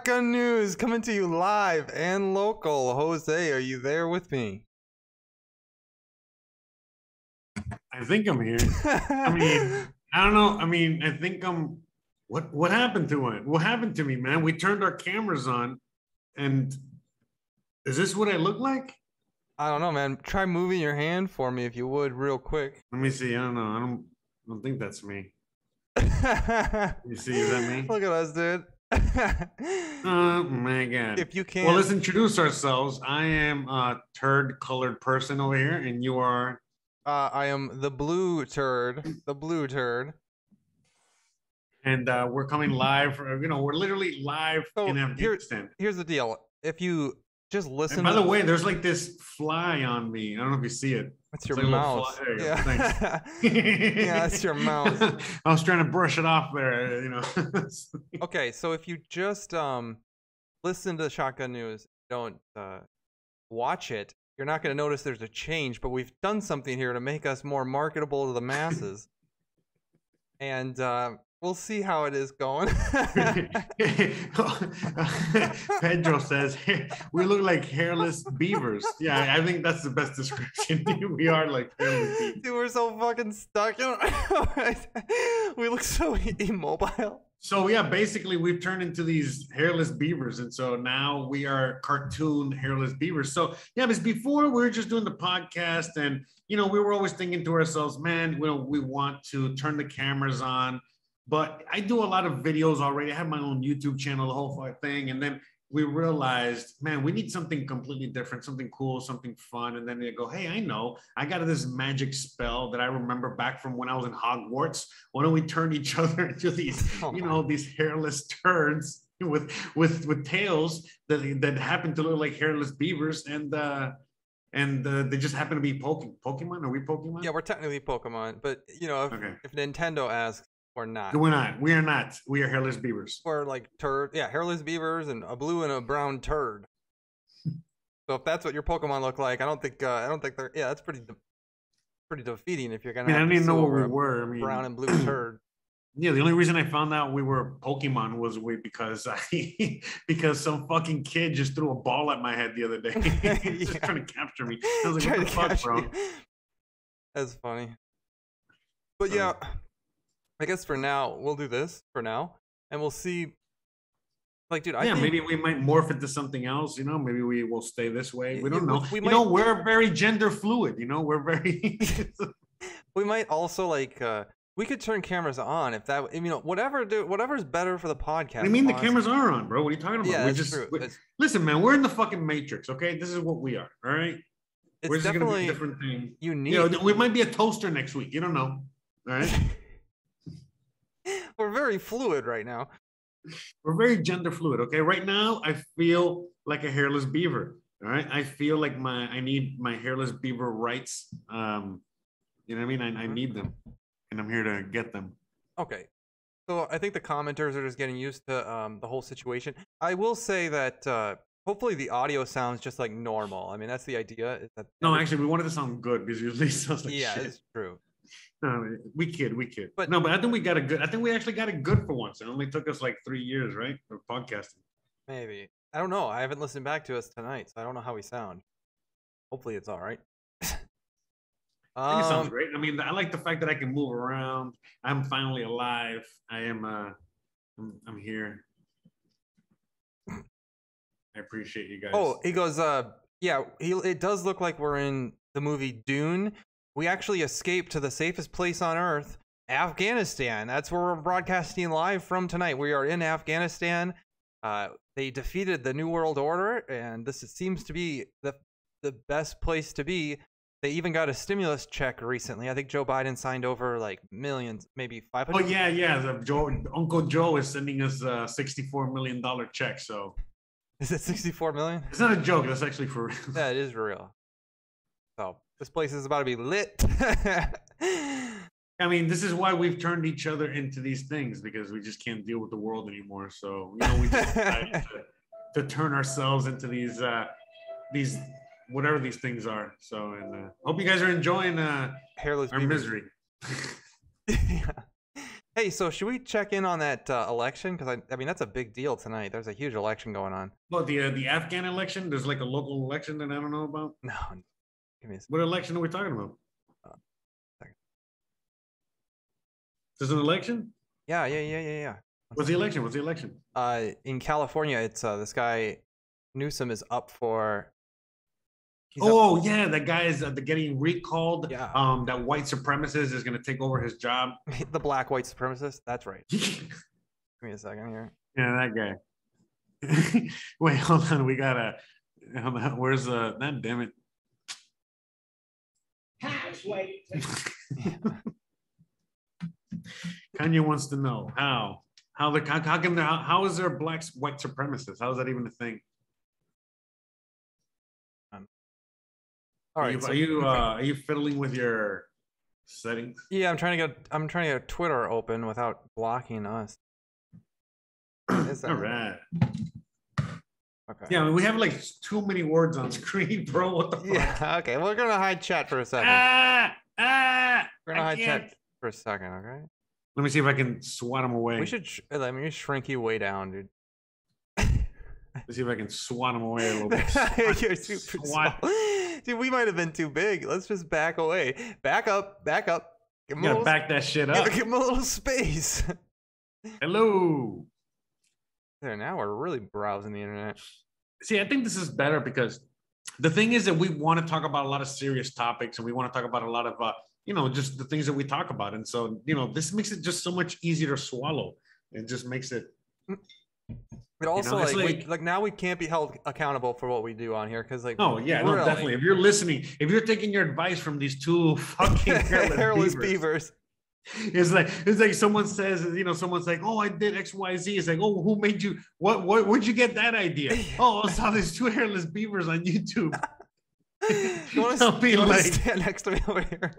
Shotgun News coming to you live and local. Jose, are you there with me? I think I'm here. I mean, I don't know. I mean, I think I'm. What what happened to it? What happened to me, man? We turned our cameras on, and is this what I look like? I don't know, man. Try moving your hand for me if you would, real quick. Let me see. I don't know. I don't. I don't think that's me. you see, is that me? Look at us, dude. Oh my god. If you can, Well, let's introduce ourselves. I am a turd colored person over here, and you are. Uh, I am the blue turd. The blue turd. And uh, we're coming live. You know, we're literally live So in here- Here's the deal. If you just listen. And by the way, there's like this fly on me. I don't know if you see it. That's It's your like a little mouse. fly- there you go, Yeah. yeah, that's your mouth. I was trying to brush it off there, you know. Okay, so if you just um listen to the Shotgun News, don't uh, watch it, you're not going to notice there's a change. But we've done something here to make us more marketable to the masses, and uh, we'll see how it is going. Pedro says we look like hairless beavers. Yeah, I think that's the best description. we are like hairless beavers. Dude, we're so fucking stuck. we look so immobile. So yeah, basically we've turned into these hairless beavers, and so now we are cartoon hairless beavers. So yeah, because before we were just doing the podcast, and you know we were always thinking to ourselves, man, you know, we want to turn the cameras on, but I do a lot of videos already. I have my own YouTube channel, the whole thing, and then we realized, man, we need something completely different, something cool, something fun. And then they go, hey, I know, I got this magic spell that I remember back from when I was in Hogwarts. Why don't we turn each other into these, Oh you know, these hairless turds with with with tails that that happen to look like hairless beavers, and uh and uh, they just happen to be Pokemon. Pokemon? Are we Pokemon? Yeah, we're technically Pokemon, but you know, if, Okay. if Nintendo asks, we're not. We're not. We are not. We are hairless beavers. We're like turd. Yeah, hairless beavers and a blue and a brown turd. so if that's what your Pokemon look like, I don't think uh, I don't think they're. Yeah, that's pretty de- pretty defeating if you're gonna. mean, I have didn't to even know what we were. I mean, brown and blue turd. Yeah, the only reason I found out we were Pokemon was we because I because some fucking kid just threw a ball at my head the other day, just Yeah. trying to capture me. I was like, "What the fuck, catch bro?" you. That's funny. But So- yeah, I guess for now we'll do this for now, and we'll see. Like, dude, I yeah, think, maybe we might morph into something else. You know, maybe we will stay this way. We don't know. we might- know, we're very gender fluid. You know, we're very. we might also like uh we could turn cameras on if that you know whatever do whatever's better for the podcast. I mean, the cameras are on, bro. What are you talking about? Yeah, we just true. we- listen, man. We're in the fucking matrix. Okay, this is what we are. All right, we're it's just gonna be definitely a different thing. unique. You know, we might be a toaster next week. You don't know. All right. We're very fluid right now. we're very gender fluid okay right now i feel like a hairless beaver all right i feel like my i need my hairless beaver rights um you know what i mean i, I Mhm. need them and i'm here to get them Okay. So I think the commenters are just getting used to um, the whole situation. I will say that uh, hopefully the audio sounds just like normal. I mean, that's the idea. Is that no actually we wanted to sound good because usually it sounds like yeah, shit. it's true. No, we kid we kid But- no but i think we got a good i think we actually got it good for once it only took us like three years right of podcasting Maybe I don't know. I haven't listened back to us tonight, so I don't know how we sound. Hopefully, it's all right. I think it sounds Um, great. I mean, I like the fact that I can move around. I'm finally alive. I am. Uh, I'm, I'm here. I appreciate you guys. Oh, he goes, uh, yeah, he, it does look like we're in the movie Dune. We actually escaped to the safest place on Earth, Afghanistan. That's where we're broadcasting live from tonight. We are in Afghanistan. Uh, they defeated the New World Order, and this seems to be the the best place to be. They even got a stimulus check recently. I think Joe Biden signed over like millions, maybe five hundred. Oh yeah, yeah. The Joe, Uncle Joe is sending us a sixty-four million dollar check. So Is it sixty-four million? it's not a joke. That's actually for real. That is real. This place is about to be lit. I mean, this is why we've turned each other into these things because we just can't deal with the world anymore. So you know, we just decided to, to turn ourselves into these uh these whatever these things are. So and uh, hope you guys are enjoying uh Hairless our misery. Yeah. Hey, so should we check in on that uh, election? Because I, I mean, that's a big deal tonight. There's a huge election going on. Well, the uh, the Afghan election. There's like a local election that I don't know about. No, give me a. What election are we talking about? Uh. There's an election. Yeah, yeah, yeah, yeah, yeah. What's the election? What's the election? Uh, in California, it's uh, this guy Newsom is up for. he's up- Oh yeah, that guy is uh, getting recalled. Yeah. Um, that white supremacist is going to take over his job. the black white supremacist. That's right. Give me a second here. Yeah, that guy. Wait, hold on. We gotta. Where's uh? God damn it. Kanye wants to know how. How the how, how can there, how, how is there black white supremacists? How is that even a thing? All Are you, so- are you uh, are you fiddling with your settings? Yeah, I'm trying to get I'm trying to get Twitter open without blocking us. All right. Okay. Yeah, I mean, we have like too many words on screen, bro. What the fuck? Yeah. Okay. We're gonna hide chat for a second. Ah, ah, We're gonna I hide can't. chat for a second. Okay. Let me see if I can swat him away. We should. Sh- let me shrink you way down, dude. Let's see if I can swat him away a little bit. You're super Swat. small. Dude, we might have been too big. Let's just back away. Back up. Back up. Give You gotta little, back that shit give, up. give him a little space. Hello. There. Now we're really browsing the internet. See, I think this is better because the thing is that we want to talk about a lot of serious topics and we want to talk about a lot of, uh, you know, just the things that we talk about. And so, you know, this makes it just so much easier to swallow. It just makes it. But also, it's like, we, like- like now we can't be held accountable for what we do on here because, like, Oh yeah, no, definitely. If you're listening, if you're taking your advice from these two fucking hairless, hairless beavers, beavers. It's like it's like someone says, you know, someone's like, "Oh, I did X, Y, Z." It's like, "Oh, who made you? What? What? Where'd you get that idea?" oh, I saw these two hairless beavers on YouTube. You want I'll to be like- stand next to me over here?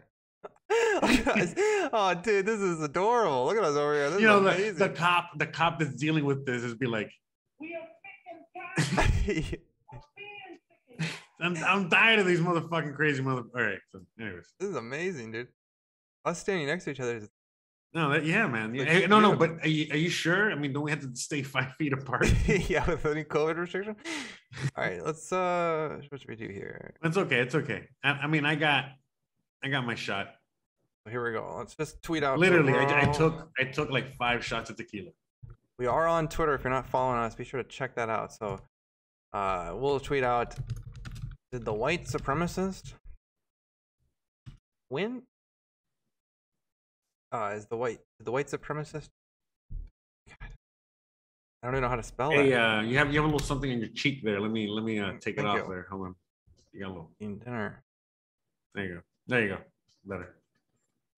Look at. Oh, dude, this is adorable. Look at us over here. This you know, the, the cop, the cop that's dealing with this is be like, we "I'm, I'm tired of these motherfucking crazy mother." All right. So, anyways, this is amazing, dude. Us standing next to each other is No, that, yeah, man. Like, Hey, no, no, but are you, are you sure? I mean, don't we have to stay five feet apart? yeah, with any COVID restriction. All right, let's uh, what should we do here? it's okay. It's okay. I, I mean, I got, I got my shot. Here we go. Let's just tweet out. Literally, I, I took, I took like five shots of tequila. We are on Twitter. If you're not following us, be sure to check that out. So, uh, we'll tweet out. Did the white supremacist win? Uh, is the white the white supremacist? God, I don't even know how to spell Hey, that. uh, you have, you have a little something on your cheek there. Let me, let me uh, take it Thank off you. there. Hold on. You got a little. Eating dinner. There you go. There you go. Better.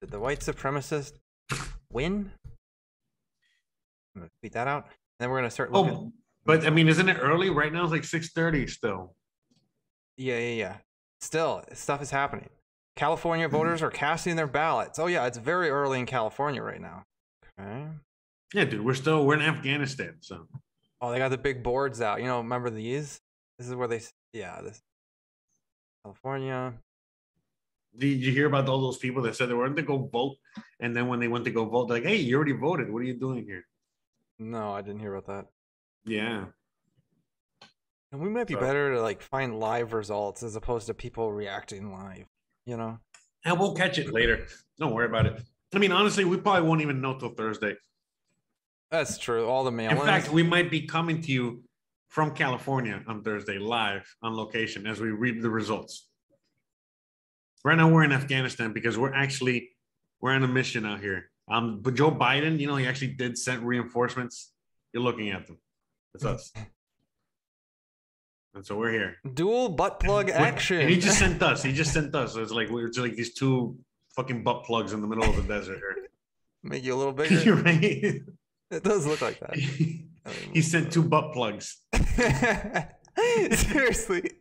Did the white supremacist win? I'm gonna tweet that out. And then we're gonna start looking. Oh, but I mean, isn't it early? Right now it's like six thirty still. Yeah, yeah, yeah. Still, stuff is happening. California Mm-hmm. voters are casting their ballots. Oh yeah, it's very early in California right now. Okay. Yeah, dude, we're still we're in Afghanistan, so Oh, they got the big boards out. You know, remember these? This is where they. Yeah, this. California. did you hear about all those people that said they were going to go vote, and then when they went to go vote, they're like, "Hey, you already voted. What are you doing here?" No, I didn't hear about that. Yeah, And we might be So- better to like find live results as opposed to people reacting live. You know. and we'll catch it later. Don't worry about it. I mean, honestly, we probably won't even know till Thursday. That's true. All the mail-ins. fact, we might be coming to you from California on Thursday, live on location, as we read the results. Right now, we're in Afghanistan because we're actually we're on a mission out here. Um, but Joe Biden, you know, he actually did send reinforcements. You're looking at them. It's us. And so we're here. Dual butt plug action. And he just sent us. He just sent us. It's like we're just like these two fucking butt plugs in the middle of the desert here. Make you a little bigger. You're right. it does look like that. he sent two butt plugs. Seriously,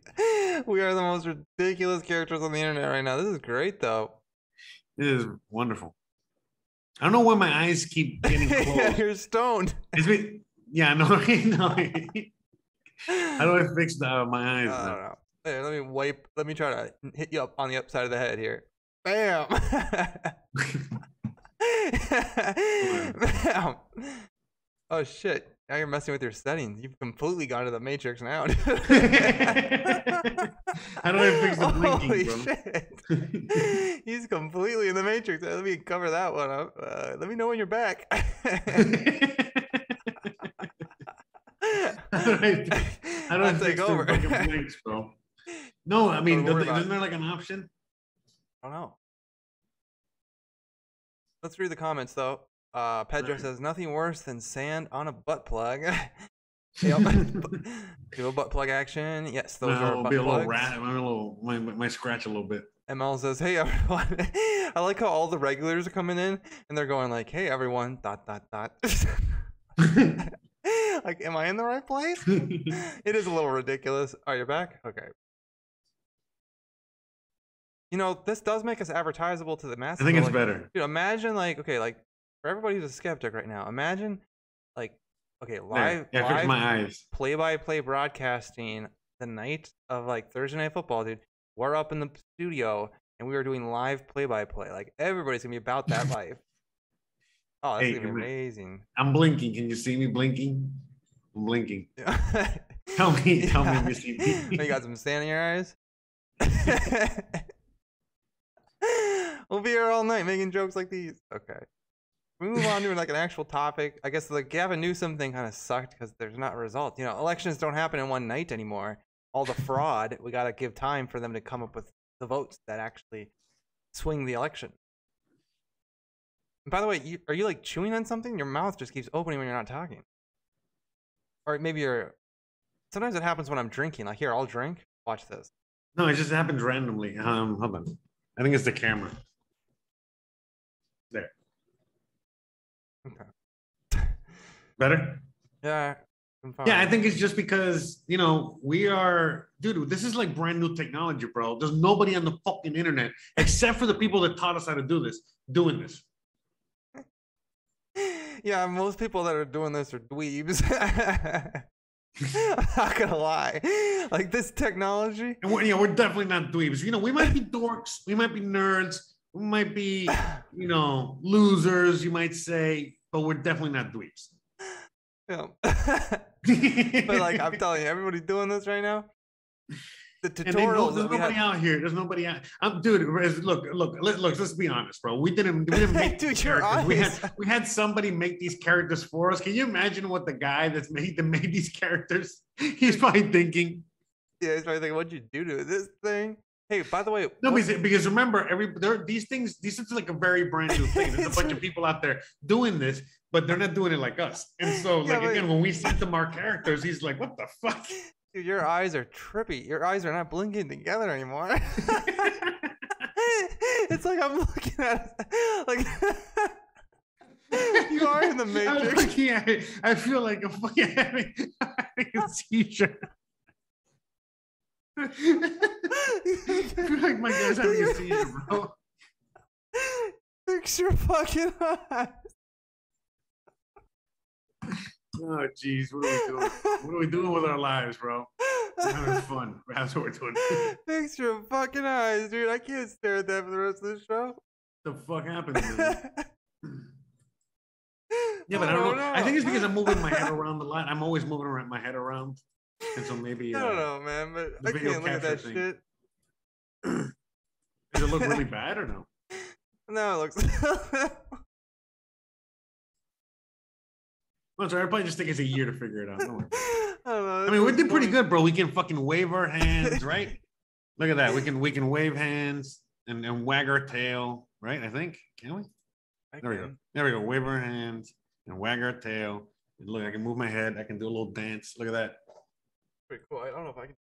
we are the most ridiculous characters on the internet right now. This is great, though. It is wonderful. I don't know why my eyes keep getting yeah, closed. you're stoned. It's been- yeah, no, no. How do I fix the, uh, my eyes? I don't know. Here, let me wipe. Let me try to hit you up on the upside of the head here. Bam. Bam. Oh shit! Now you're messing with your settings. You've completely gone to the matrix now. How do I fix the blinking, Holy bro? shit! He's completely in the matrix. Let me cover that one up. Uh, let me know when you're back. How do I, how do I I'll take over. blinks, bro? No, I mean, Don't worry doesn't about isn't there like an option? I don't know. Let's read the comments though. Uh, Pedro Alright. says nothing worse than sand on a butt plug. Do a butt plug action. Yes, those No, are butt be a little plugs. rat. I'm a little, my, my scratch a little bit. ML says, "Hey everyone." I like how all the regulars are coming in and they're going like, "Hey everyone." Dot dot dot. like, am I in the right place? it is a little ridiculous. Are you back? Okay. You know, this does make us advertisable to the masses. I think it's like, better. Dude, imagine like okay, like for everybody who's a skeptic right now, imagine like okay, There. live Yeah, live my eyes. play-by-play broadcasting the night of like Thursday night football, dude. We're up in the studio and we were doing live play-by-play. Like everybody's gonna be about that life. Oh, that's Hey, gonna be amazing. I'm blinking. Can you see me blinking? I'm blinking. Tell me, tell me if you see me. you got some sand in your eyes? we'll be here all night making jokes like these. Okay. We move on to like an actual topic. I guess the Gavin Newsom thing kind of sucked because there's not a result. You know, elections don't happen in one night anymore. All the fraud, we got to give time for them to come up with the votes that actually swing the election. By the way, you, are you like chewing on something? Your mouth just keeps opening when you're not talking. Or maybe you're. Sometimes it happens when I'm drinking. Like, here, I'll drink. Watch this. No, it just happens randomly. Um, hold on. I think it's the camera. There. Okay. Better? Yeah. Yeah, I think it's just because, you know, we are, dude, this is like brand new technology, bro. There's nobody on the fucking internet except for the people that taught us how to do this, doing this. Yeah, most people that are doing this are dweebs. I'm not gonna lie. Like this technology. And we're, know, we're definitely not dweebs. You know, we might be dorks, we might be nerds, We might be, you know, losers, you might say, but we're definitely not dweebs. Yeah. but like I'm telling you, everybody's doing this right now. The And they know, tutorials there's nobody had, out here. There's nobody out. I'm dude. Look, look. Let, look. Let's be honest, bro. We didn't. We didn't make Dude, characters. We had we had somebody make these characters for us. Can you imagine what the guy that's made that made these characters? He's probably thinking. yeah, he's probably thinking, what'd you do to this thing? Hey, by the way, No, what- because, because remember, every there these things. These is like a very brand new thing. There's a bunch of people out there doing this, but they're not doing it like us. And so, Yeah, like but- again, when we sent them our characters, he's like, "What the fuck." Dude, your eyes are trippy. Your eyes are not blinking together anymore. it's like I'm looking at like you are in the I'm matrix. looking at it. I feel like I'm fucking having, having a seizure. I feel like my guy's having a seizure, bro. Fix your fucking eyes. Oh, jeez, what are we doing? What are we doing with our lives, bro? We're having fun. That's what we're doing. Fix your fucking eyes, dude. I can't stare at that for the rest of the show. What the fuck happened? Yeah, but I don't know. I think it's because I'm moving my head around a lot. I'm always moving around my head around, and so maybe I uh, don't know, man, but the I video can't look at that thing. shit. does it look really bad or no? No, it looks. Well, sorry, I probably just think it's a year to figure it out. Don't worry. I know. I mean, we did pretty good, bro. We can fucking wave our hands, right? Look at that. We can we can wave hands and, and wag our tail, right? I think. Can we? I There we go. There we go. Wave our hands and wag our tail. And look, I can move my head. I can do a little dance. Look at that. Pretty cool. I don't know if I can.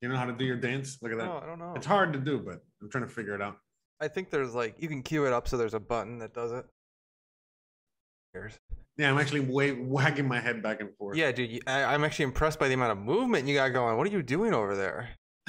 You know how to do your dance? Look at that. No, I don't know. It's hard to do, but I'm trying to figure it out. I think there's like you can cue it up so there's a button that does it. Cares. Yeah, I'm actually wa- wagging my head back and forth. Yeah, dude. I, I'm actually impressed by the amount of movement you got going. What are you doing over there?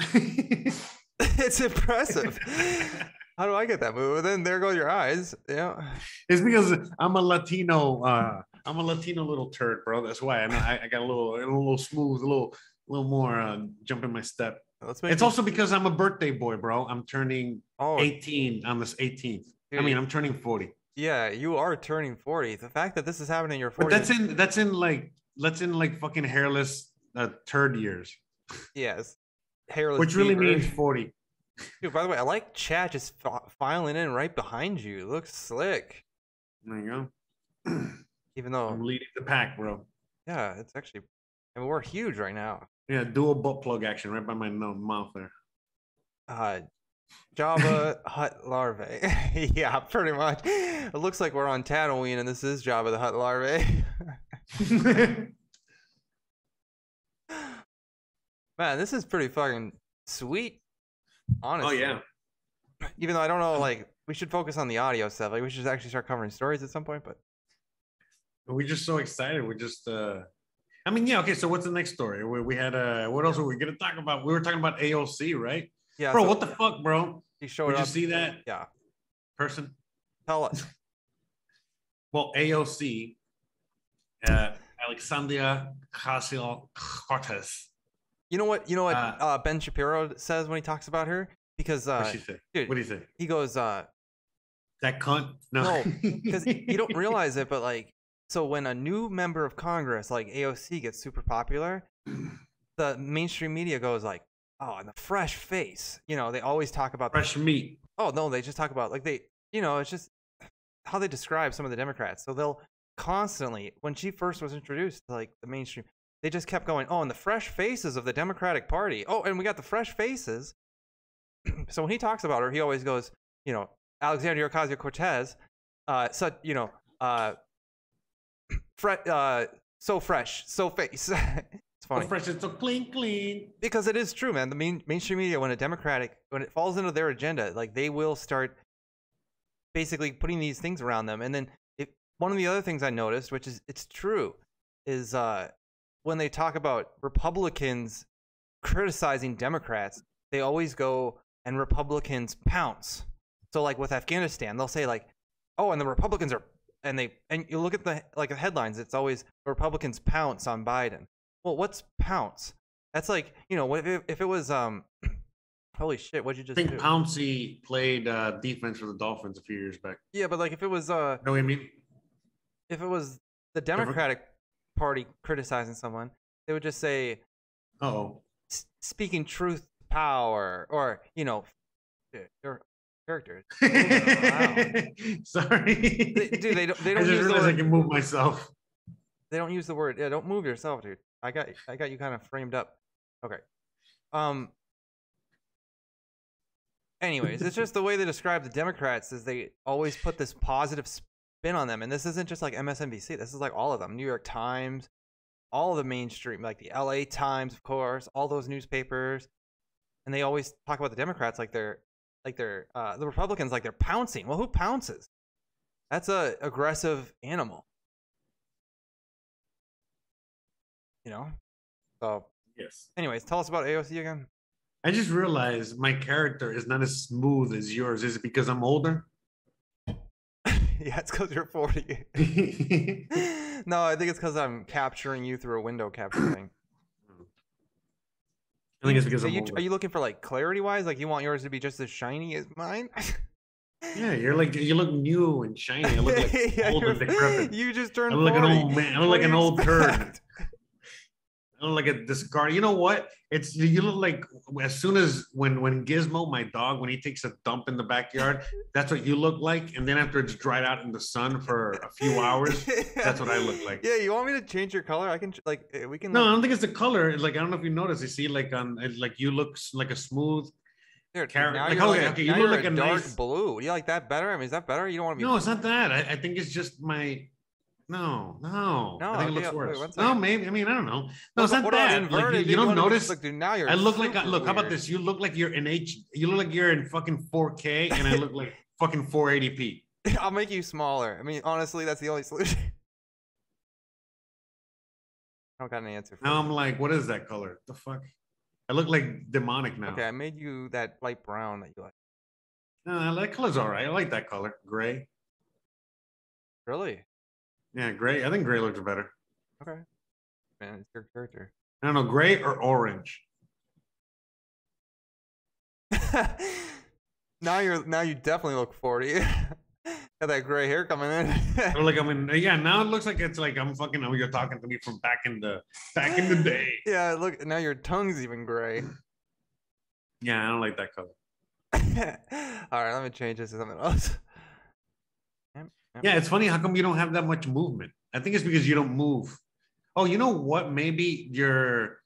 it's impressive. How do I get that move? And then there go your eyes. Yeah. it's because I'm a Latino. Uh, I'm a Latino little turd, bro. That's why I I, got a little, a little smooth, a little, little more uh, jump in my step. Let's make. It's this- also because I'm a birthday boy, bro. I'm turning oh, 18 on this 18th. I mean, I'm turning 40. Yeah, you are turning 40. The fact that this is happening in your 40s. But that's in that's in like that's in like fucking hairless uh, turd years, yes. Hairless. which really means 40. Dude, by the way, I like chat just fi- filing in right behind you. Looks slick. There you go. Even though, I'm leading the pack, bro. yeah, it's actually. I mean, we're huge right now. Yeah, dual butt plug action right by my mouth there. Uh, Jabba Hutt Larvae. yeah, pretty much. It looks like we're on Tatooine, and this is Jabba the Hutt Larvae. Man, this is pretty fucking sweet. Honestly. Oh yeah. Even though I don't know, like, we should focus on the audio stuff. Like, we should actually start covering stories at some point. But We're just so excited. We're just uh I mean, yeah, okay. So what's the next story? We, we had uh what else were we gonna talk about? We were talking about AOC, right? Yeah, bro, so what the fuck, bro? he showed Did you see that Yeah, person? tell us. Well, AOC, uh Alexandria Ocasio Cortez. You know what? You know what Uh, uh, Ben Shapiro says when he talks about her because uh, What'd she say? dude, What do you say? he goes, uh, That cunt? No. No, because you don't realize it, but like, so when a new member of Congress like AOC gets super popular, the mainstream media goes like, "Oh, and the fresh face." You know, they always talk about. the- fresh meat. oh no, they just talk about like they, you know, it's just how they describe some of the Democrats. So they'll constantly, when she first was introduced to like the mainstream, they just kept going, "Oh, and the fresh faces of the Democratic Party." Oh, and we got the fresh faces. so when he talks about her, he always goes, you know, Alexandria Ocasio Cortez, uh, such, you know, uh, fre- uh, so fresh, so face. funny fresh, it's so clean, clean. because it is true, man. The main mainstream media, when a Democratic, when it falls into their agenda, like they will start basically putting these things around them. And then if one of the other things I noticed, which is it's true, is uh, when they talk about Republicans criticizing Democrats, they always go and Republicans pounce. So like with Afghanistan, they'll say like, "Oh, and the Republicans are," and they and you look at the like the headlines, it's always Republicans pounce on Biden. Well, what's pounce? That's like you know, what if it, if it was um, Holy shit! What'd you I just think do? Pouncey played uh, defense for the Dolphins a few years back. Yeah, but like if it was uh what I mean? if it was the Democratic Party criticizing someone, they would just say Oh, speaking truth power or you know their characters. sorry. They- dude, they don't- they I don't just use the realized I can move myself. They don't use the word. Yeah, don't move yourself, dude. I got I got you kind of framed up. Okay. Um. Anyways, it's just the way they describe the Democrats is they always put this positive spin on them, and this isn't just like MSNBC. This is like all of them. New York Times, all the mainstream, like the L.A. Times, of course, all those newspapers, and they always talk about the Democrats like they're like they're uh, the Republicans like they're pouncing. Well, who pounces? That's a aggressive animal. You know. So, Yes. anyways, tell us about AOC again. I just realized my character is not as smooth as yours. Is it because I'm older? yeah, it's because you're 40. no, I think it's because I'm capturing you through a window capture thing. I think it's because are I'm you, older. are you looking for like clarity wise? Like you want yours to be just as shiny as mine? Yeah, you're like you look new and shiny. I look like Yeah, old and you're- decrepit. You just turned I look like an old man. I look What like an you old turd. I look like this discard. You know what? It's you look like as soon as when when Gizmo, my dog, when he takes a dump in the backyard, that's what you look like. And then after it's dried out in the sun for a few hours, that's what I look like. Yeah, you want me to change your color? I can like eh, we can. No, I don't think it's the color. Like I don't know if you notice. You see, like on it's like you look like a smooth. dude, carrot- now like, you're okay, like a, okay, you look like a dark nice- blue. You like that better? I mean, is that better? You don't want to be. No, it's not that. I, I think it's just my. No, no. No, I think it looks wait, worse. one no, maybe. I mean, I don't know. No, it's not that. Like, you, you don't notice. Like, dude, now you're. I look like super look. How about this? You look like you're in H. You look like you're in fucking 4K, and I look like fucking 480p. I'll make you smaller. I mean, honestly, that's the only solution. I don't got an answer. For Now you. I'm like, what is that color? The fuck? I look like demonic now. Okay, I made you that light brown that you like. No, that color's all right. I like that color. Gray. Really? Yeah, gray. I think gray looks better. Okay. Man, it's your character. I don't know, gray or orange. now you're now you definitely look 40. Got that gray hair coming in. Look, I mean, yeah. Now it looks like it's like I'm fucking. Oh, you're talking to me from back in the back in the day. yeah, look now your tongue's even gray. Yeah, I don't like that color. All right, let me change this to something else. Yeah, it's funny. How come you don't have that much movement? I think it's because you don't move. Oh, you know what? Maybe your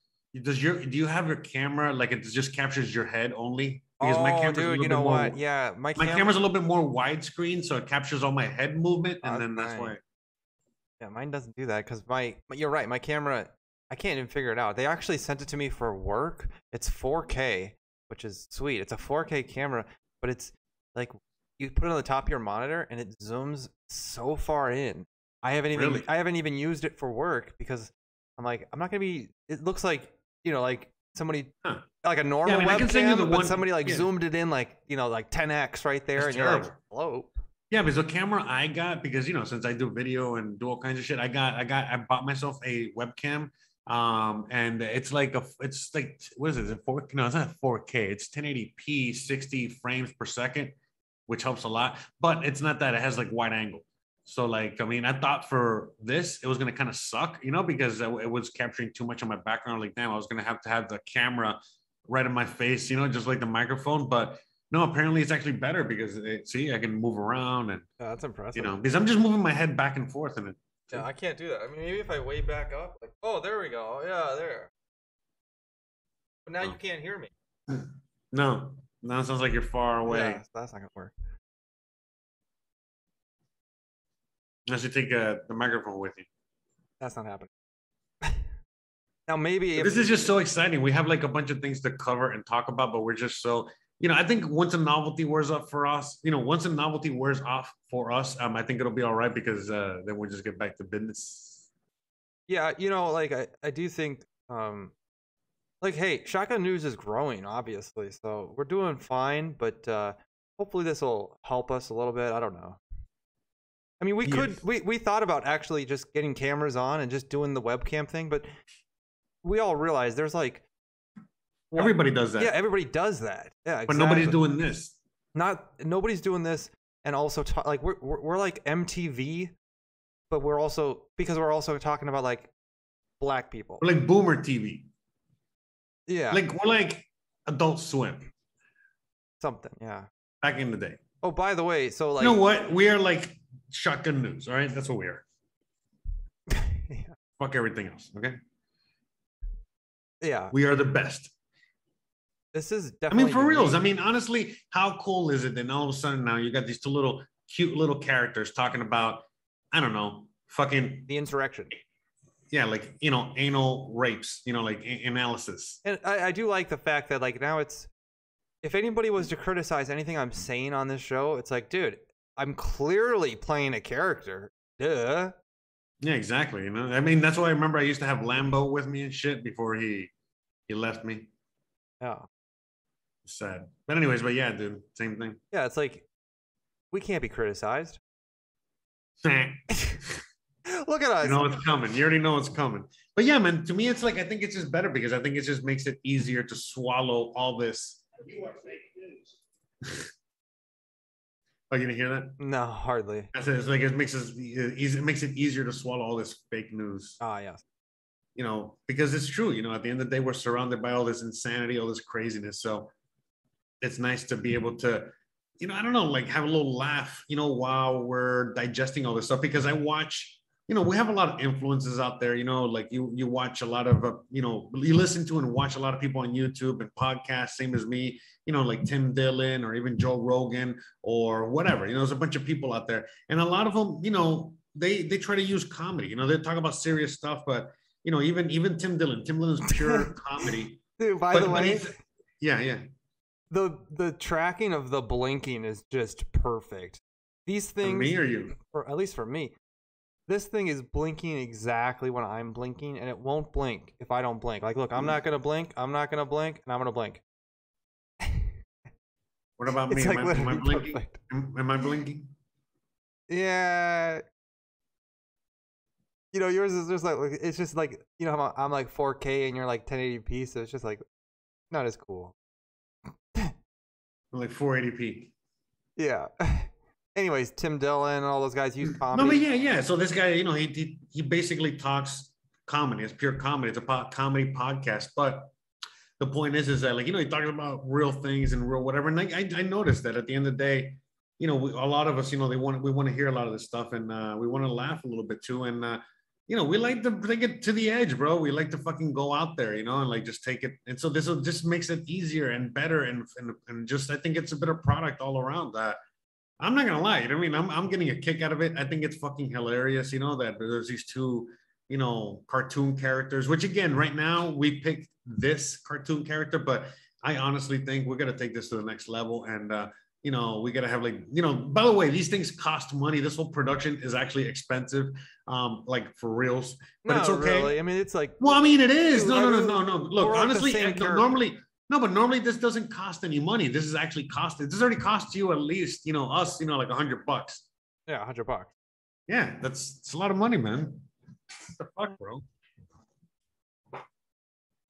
does your do you have your camera like it just captures your head only? Because oh, camera's a dude, you know more- what? Yeah, my, My cam- camera's a little bit more widescreen, so it captures all my head movement, and then that's nice. why. Yeah, mine doesn't do that because my, my- You're right. My camera, I can't even figure it out. They actually sent it to me for work. It's 4K, which is sweet. It's a 4K camera, but it's like you put it on the top of your monitor and it zooms so far in. I haven't even Really? I haven't even used it for work because I'm like I'm not gonna be. It looks like you know like somebody Huh. like a normal mean, I can send you webcam, the but one- somebody like yeah. zoomed it in like you know like 10x right there, That's and you're like, terrible. hello. Yeah, because the camera I got because you know since I do video and do all kinds of shit, I got I got I bought myself a webcam, um, and it's like a it's like what is it? Is it four? No, it's not 4K. It's 1080p, 60 frames per second, which helps a lot. But it's not that it has like wide angle. So like I mean, I thought for this it was gonna kind of suck, you know, because it was capturing too much of my background. Like damn, I was gonna have to have the camera right in my face, you know, just like the microphone, but. No, apparently it's actually better because it, see, I can move around and Yeah, that's impressive. you know, because I'm just moving my head back and forth and it. Yeah, I can't do that. I mean, maybe if I way back up, like, oh, there we go. Yeah, there. But now you Oh. can't hear me. No, now it sounds like you're far away. Yeah, that's not gonna work. Unless you take uh, the microphone with you. That's not happening. now maybe if This is just so exciting. We have like a bunch of things to cover and talk about, but we're just so you know. I think once a novelty wears up for us, you know, once a novelty wears off for us, um, I think it'll be all right because uh, then we'll just get back to business. yeah, you know, like I, I do think, um, like, hey, Shotgun News is growing, obviously, so we're doing fine. But uh, hopefully, this will help us a little bit. I don't know. I mean, we could we we thought about actually just getting cameras on and just doing the webcam thing, but we all realize there's like Well, Everybody does that. Yeah, everybody does that. Yeah, exactly. but nobody's doing this. not nobody's doing this and also ta- like we're, we're we're like MTV but we're also because we're also talking about like black people. We're like boomer TV. Yeah. Like we're like Adult Swim something, yeah. back in the day. Oh, by the way, so like you know what? We are like shotgun news. All right, that's what we are. yeah. Fuck everything else. Okay, yeah. we are the best. This is definitely I mean, for reals. I mean, honestly, how cool is it? Then all of a sudden now you got these two little cute little characters talking about, I don't know, fucking the insurrection. Yeah, like you know, anal rapes. You know, like a- analysis. And I, I do like the fact that like now it's if anybody was to criticize anything I'm saying on this show, it's like, dude, I'm clearly playing a character. Duh. Yeah, exactly. You know, I mean, that's why I remember I used to have Lambo with me and shit before he he left me. Oh. Yeah. Sad. But anyways, but yeah, dude, same thing. Yeah, it's like we can't be criticized. Look at us. You know it's coming. You already know it's coming. But yeah, man, to me, it's like I think it's just better because I think it just makes it easier to swallow all this. Are you gonna hear that? no, hardly. I said it's like it makes us easy. It makes it easier to swallow all this fake news. Ah, yes. You know, because it's true. You know, at the end of the day, we're surrounded by all this insanity, all this craziness. So it's nice to be able to, you know, I don't know, like have a little laugh, you know, while we're digesting all this stuff. Because I watch, you know, we have a lot of influences out there. You know, like you you watch a lot of, uh, you know, you listen to and watch a lot of people on YouTube and podcasts, same as me. You know, like Tim Dillon or even Joe Rogan or whatever. You know, there's a bunch of people out there, and a lot of them, you know, they they try to use comedy. You know, they talk about serious stuff, but you know, even even Tim Dillon, Tim Dillon is pure comedy. Dude, by But- the way, Yeah, yeah. the the tracking of the blinking is just perfect. These For things, me or you? or at least for me, this thing is blinking exactly when I'm blinking, and it won't blink if I don't blink. Like, look, I'm not gonna blink. I'm not gonna blink, and I'm gonna blink. What about me? It's Am, like I, am I blinking? Am, am I blinking? Yeah. You know, yours is just like it's just like you know I'm, I'm like 4K and you're like 1080p, so it's just like not as cool. Like 480p. Yeah. Anyways, Tim Dillon and all those guys use comedy. No, but yeah, yeah. So this guy, you know, he he, he basically talks comedy. It's pure comedy. It's a po- comedy podcast. But the point is, is that like you know, he talks about real things and real whatever. And I I, I noticed that at the end of the day, you know, we, a lot of us, you know, they want we want to hear a lot of this stuff, and uh, we want to laugh a little bit too. And uh, you know, we like to take it to the edge, bro. We like to fucking go out there, you know, and like just take it. And so this just makes it easier and better, and and, and just I think it's a better product all around. That I'm not gonna lie. I mean, I'm I'm getting a kick out of it. I think it's fucking hilarious, you know, that there's these two, you know, cartoon characters. Which again, right now we picked this cartoon character, but I honestly think we're gonna take this to the next level. And uh, you know, we gotta have like, you know, by the way, these things cost money. This whole production is actually expensive, um, like for reals. But Not it's okay. really. I mean, it's like Well, I mean, it is. No, no, no, no, no. Look, we're like the honestly, normally, no, but normally this doesn't cost any money. This is actually cost. This already cost you at least, you know, us, you know, like a hundred bucks. yeah, a 100 bucks. Yeah, that's it's a lot of money, man. What the fuck, bro?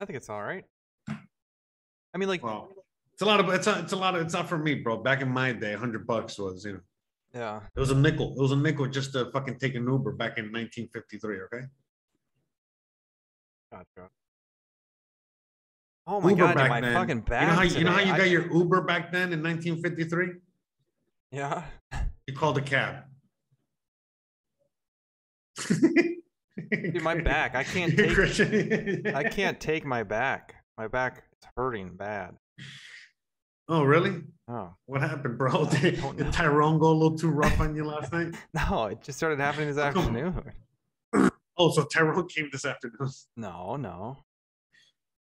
I think it's all right. I mean, like, Well, it's a lot of it's a, it's a lot of it's not for me, bro. Back in my day, hundred bucks was you know yeah. it was a nickel. It was a nickel just to fucking take an Uber back in 1953. Okay, Gotcha. Oh my Uber god, back my then. fucking back. you know how you know how you I- got your Uber back then in 1953? Yeah. You called a cab. Dude, my back. I can't take Christian. I can't take my back. My back is hurting bad. Oh, really? Oh. What happened, bro? Did, did. Tyrone go a little too rough on you last night? No, it just started happening this oh. afternoon. Oh, so Tyrone came this afternoon. No, no.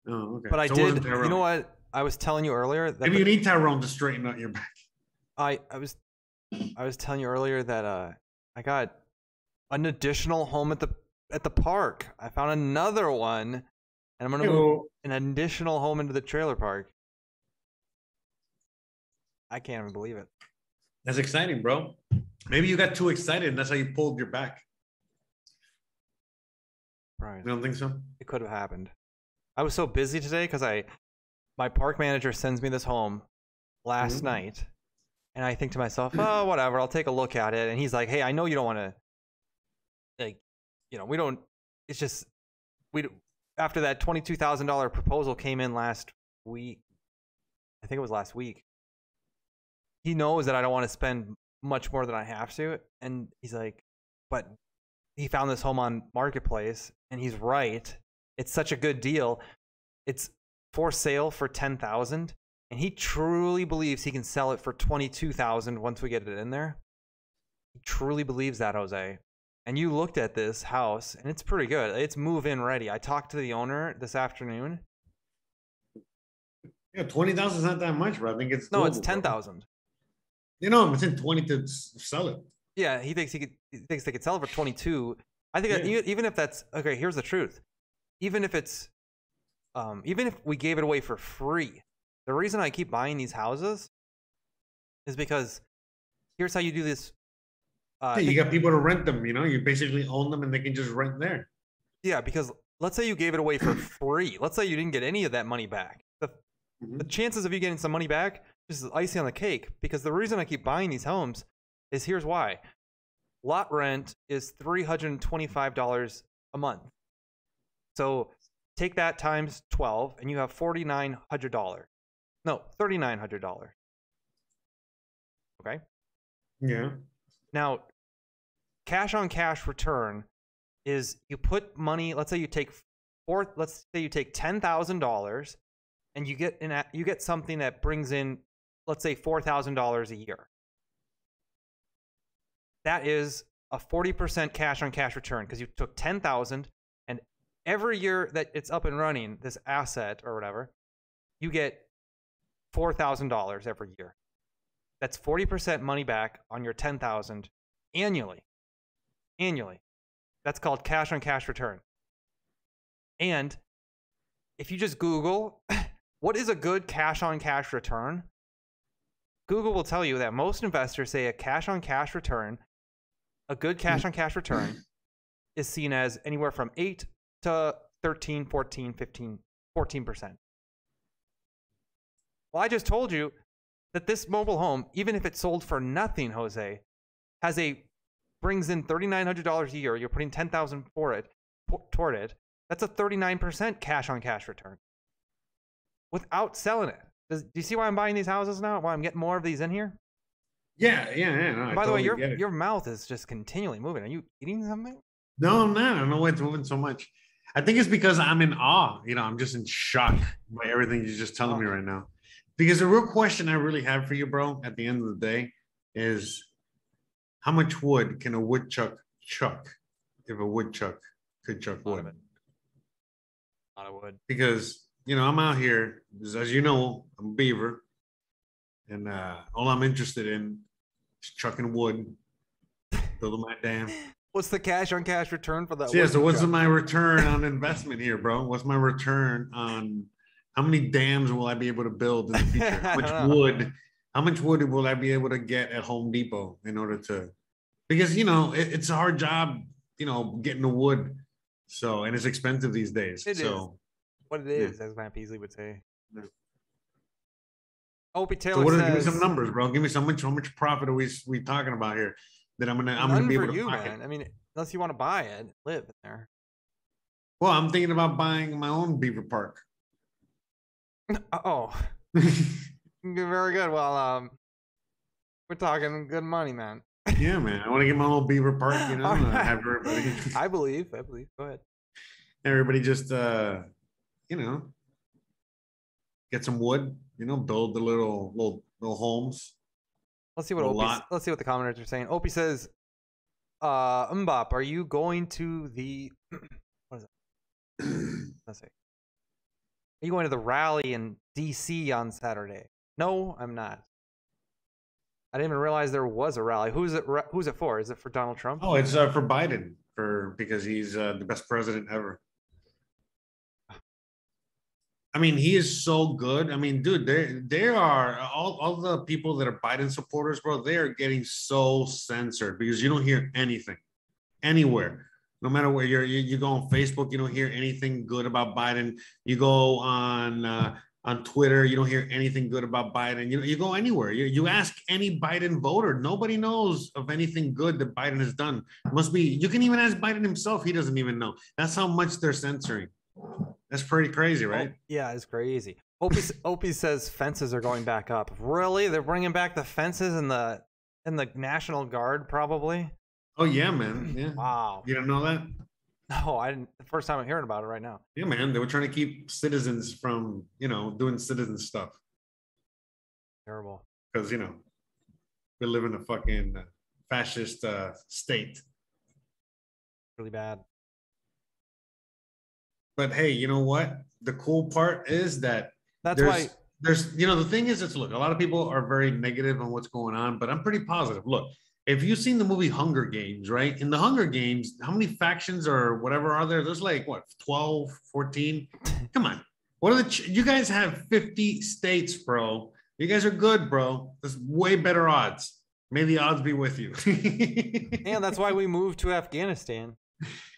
Oh, okay. But I So did. You know what? I was telling you earlier that Maybe the- you need Tyrone to straighten out your back. I I was I was telling you earlier that uh I got an additional home at the at the park. I found another one, and I'm gonna move an additional home into the trailer park. I can't even believe it. That's exciting, bro. Maybe you got too excited and that's how you pulled your back. Right. You don't think so? It could have happened. I was so busy today because I my park manager sends me this home last Mhm. night, and I think to myself, oh, whatever, I'll take a look at it. And he's like, hey, I know you don't want to, like, you know, we don't. It's just we after that twenty two thousand dollar proposal came in last week. I think it was last week. He knows that I don't want to spend much more than I have to, and he's like, but he found this home on marketplace, and he's right. It's such a good deal. It's for sale for ten thousand, and he truly believes he can sell it for twenty two thousand once we get it in there. He truly believes that, Jose. And you looked at this house, and it's pretty good. It's move in ready. I talked to the owner this afternoon. Yeah, twenty thousand is not that much, bro. I think it's No, it's doable, bro. ten thousand. You know, I'm in twenty to sell it. Yeah, he thinks he could. He thinks they could sell it for twenty two. I think Yeah. e- even if that's okay. Here's the truth. Even if it's, um, even if we gave it away for free, the reason I keep buying these houses is because here's how you do this. Uh, you got people to rent them. You know, you basically own them, and they can just rent there. yeah, because let's say you gave it away for free. Let's say you didn't get any of that money back. The, Mhm. the chances of you getting some money back is icing on the cake. Because the reason I keep buying these homes is here's why. Lot rent is three hundred and twenty-five dollars a month. So take that times twelve, and you have forty-nine hundred dollars. No, thirty-nine hundred dollars. Okay. Yeah. Now, cash on cash return is you put money. Let's say you take four. Let's say you take ten thousand dollars, and you get an you get something that brings in, let's say four thousand dollars a year. That is a forty percent cash on cash return because you took ten thousand, and every year that it's up and running, this asset or whatever, you get four thousand dollars every year. That's 40% money back on your 10,000 annually. Annually. That's called cash on cash return. And if you just Google what is a good cash on cash return, Google will tell you that most investors say a cash on cash return, a good cash mm. on cash return is seen as anywhere from 8 to 13, 14, 15, 14%. Well, I just told you that this mobile home, even if it sold for nothing, Jose, has a brings in thirty nine hundred dollars a year. You're putting ten thousand for it toward it. That's a thirty nine percent cash on cash return without selling it. Does, do you see why I'm buying these houses now? Why I'm getting more of these in here? Yeah, yeah, yeah. No, By the way, your your mouth is just continually moving. Are you eating something? No, I'm not. I don't know why it's moving so much. I think it's because I'm in awe. You know, I'm just in shock by everything you're just telling me right now. Because the real question I really have for you, bro, at the end of the day, is how much wood can a woodchuck chuck if a woodchuck could chuck A lot of wood? A lot of wood. Because you know, I'm out here, as as you know, I'm a beaver, and uh, all I'm interested in is chucking wood, building my dam. What's the cash on cash return for that? Yeah, so what's chuck? my return on investment here, bro? What's my return on how many dams will I be able to build in the future? How much wood? How much wood will I be able to get at Home Depot in order to? Because you know it, it's a hard job, you know, getting the wood. So and it's expensive these days. It so what it is, as Matt Beasley would say. Yeah. Opie so Taylor what are, says, give me some numbers, bro. Give me so much. How much profit are we we talking about here? That I'm gonna I'm None gonna be for able to you, pocket. man. I mean, unless you want to buy it, live in there. Well, I'm thinking about buying my own beaver park. Oh, very good. Well, um, we're talking good money, man. yeah, man. I want to get my own beaver park. You know, right. have everybody. I believe. I believe. Go ahead. everybody just uh you know get some wood you know build the little little little homes Let's see what Opie. Let's see what the commenters are saying. Opie says, "Uh, Mbop, are you going to the what is it? Let's see. Are you going to the rally in D.C. on Saturday? No, I'm not. I didn't even realize there was a rally. Who's it? Who's it for? Is it for Donald Trump? oh it's uh, for biden for because he's uh, the best president ever i mean he is so good i mean dude there are all, all the people that are biden supporters bro they are getting so censored because you don't hear anything anywhere no matter where you're you, you go on facebook you don't hear anything good about biden you go on uh, on Twitter. You don't hear anything good about Biden. You you go anywhere. You, you ask any Biden voter. Nobody knows of anything good that Biden has done. Must be. You can even ask Biden himself. He doesn't even know. That's how much they're censoring. That's pretty crazy, right? Oh, yeah, it's crazy. Opie, Opie says fences are going back up. Really? They're bringing back the fences and the and the National Guard, probably. Oh yeah, man. Yeah. Wow. You don't know that? No, I didn't. The first time I'm hearing about it right now. Yeah, man. They were trying to keep citizens from, you know, doing citizen stuff Terrible. because you know we live in a fucking uh, fascist uh, state. Really bad. But hey, you know what? The cool part is that That's there's, why. there's you know the thing is it's look a lot of people are very negative on what's going on but i'm pretty positive. Look if you've seen the movie hunger games right? In the hunger games how many factions or whatever are there? There's like what 12 14 come on. What are the ch- you guys have 50 states bro. You guys are good bro. There's way better odds. May the odds be with you. And that's why we moved to Afghanistan.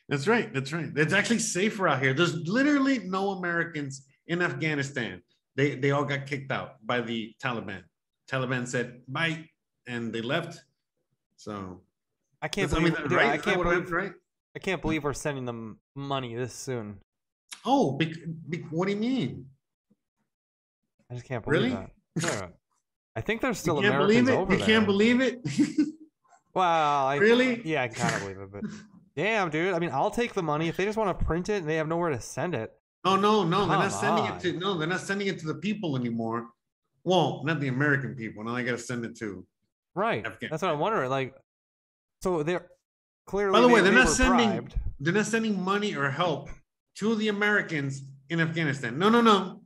That's right. That's right. It's actually safer out here. There's literally no Americans in Afghanistan. They they all got kicked out by the Taliban. Taliban said bye, and they left. So I can't that's- I mean, believe. right? I can't believe. right? I can't believe we're sending them money this soon. Oh, bec- bec- what do you mean? I just can't believe Really? that. I think there's still you can't Americans believe it. over You there. can't believe it. Wow. I, really? Yeah, I kind of believe it, but damn, dude. I mean, I'll take the money if they just want to print it and they have nowhere to send it. Oh no, no, they're not Come sending on. it to no, they're not sending it to the people anymore. Well, not the American people. Now I got to send it to. Right. That's what I'm wondering. Like, so they're clearly. By the way, they're they not sending- bribed. They're not sending money or help to the Americans in Afghanistan. No, no, no.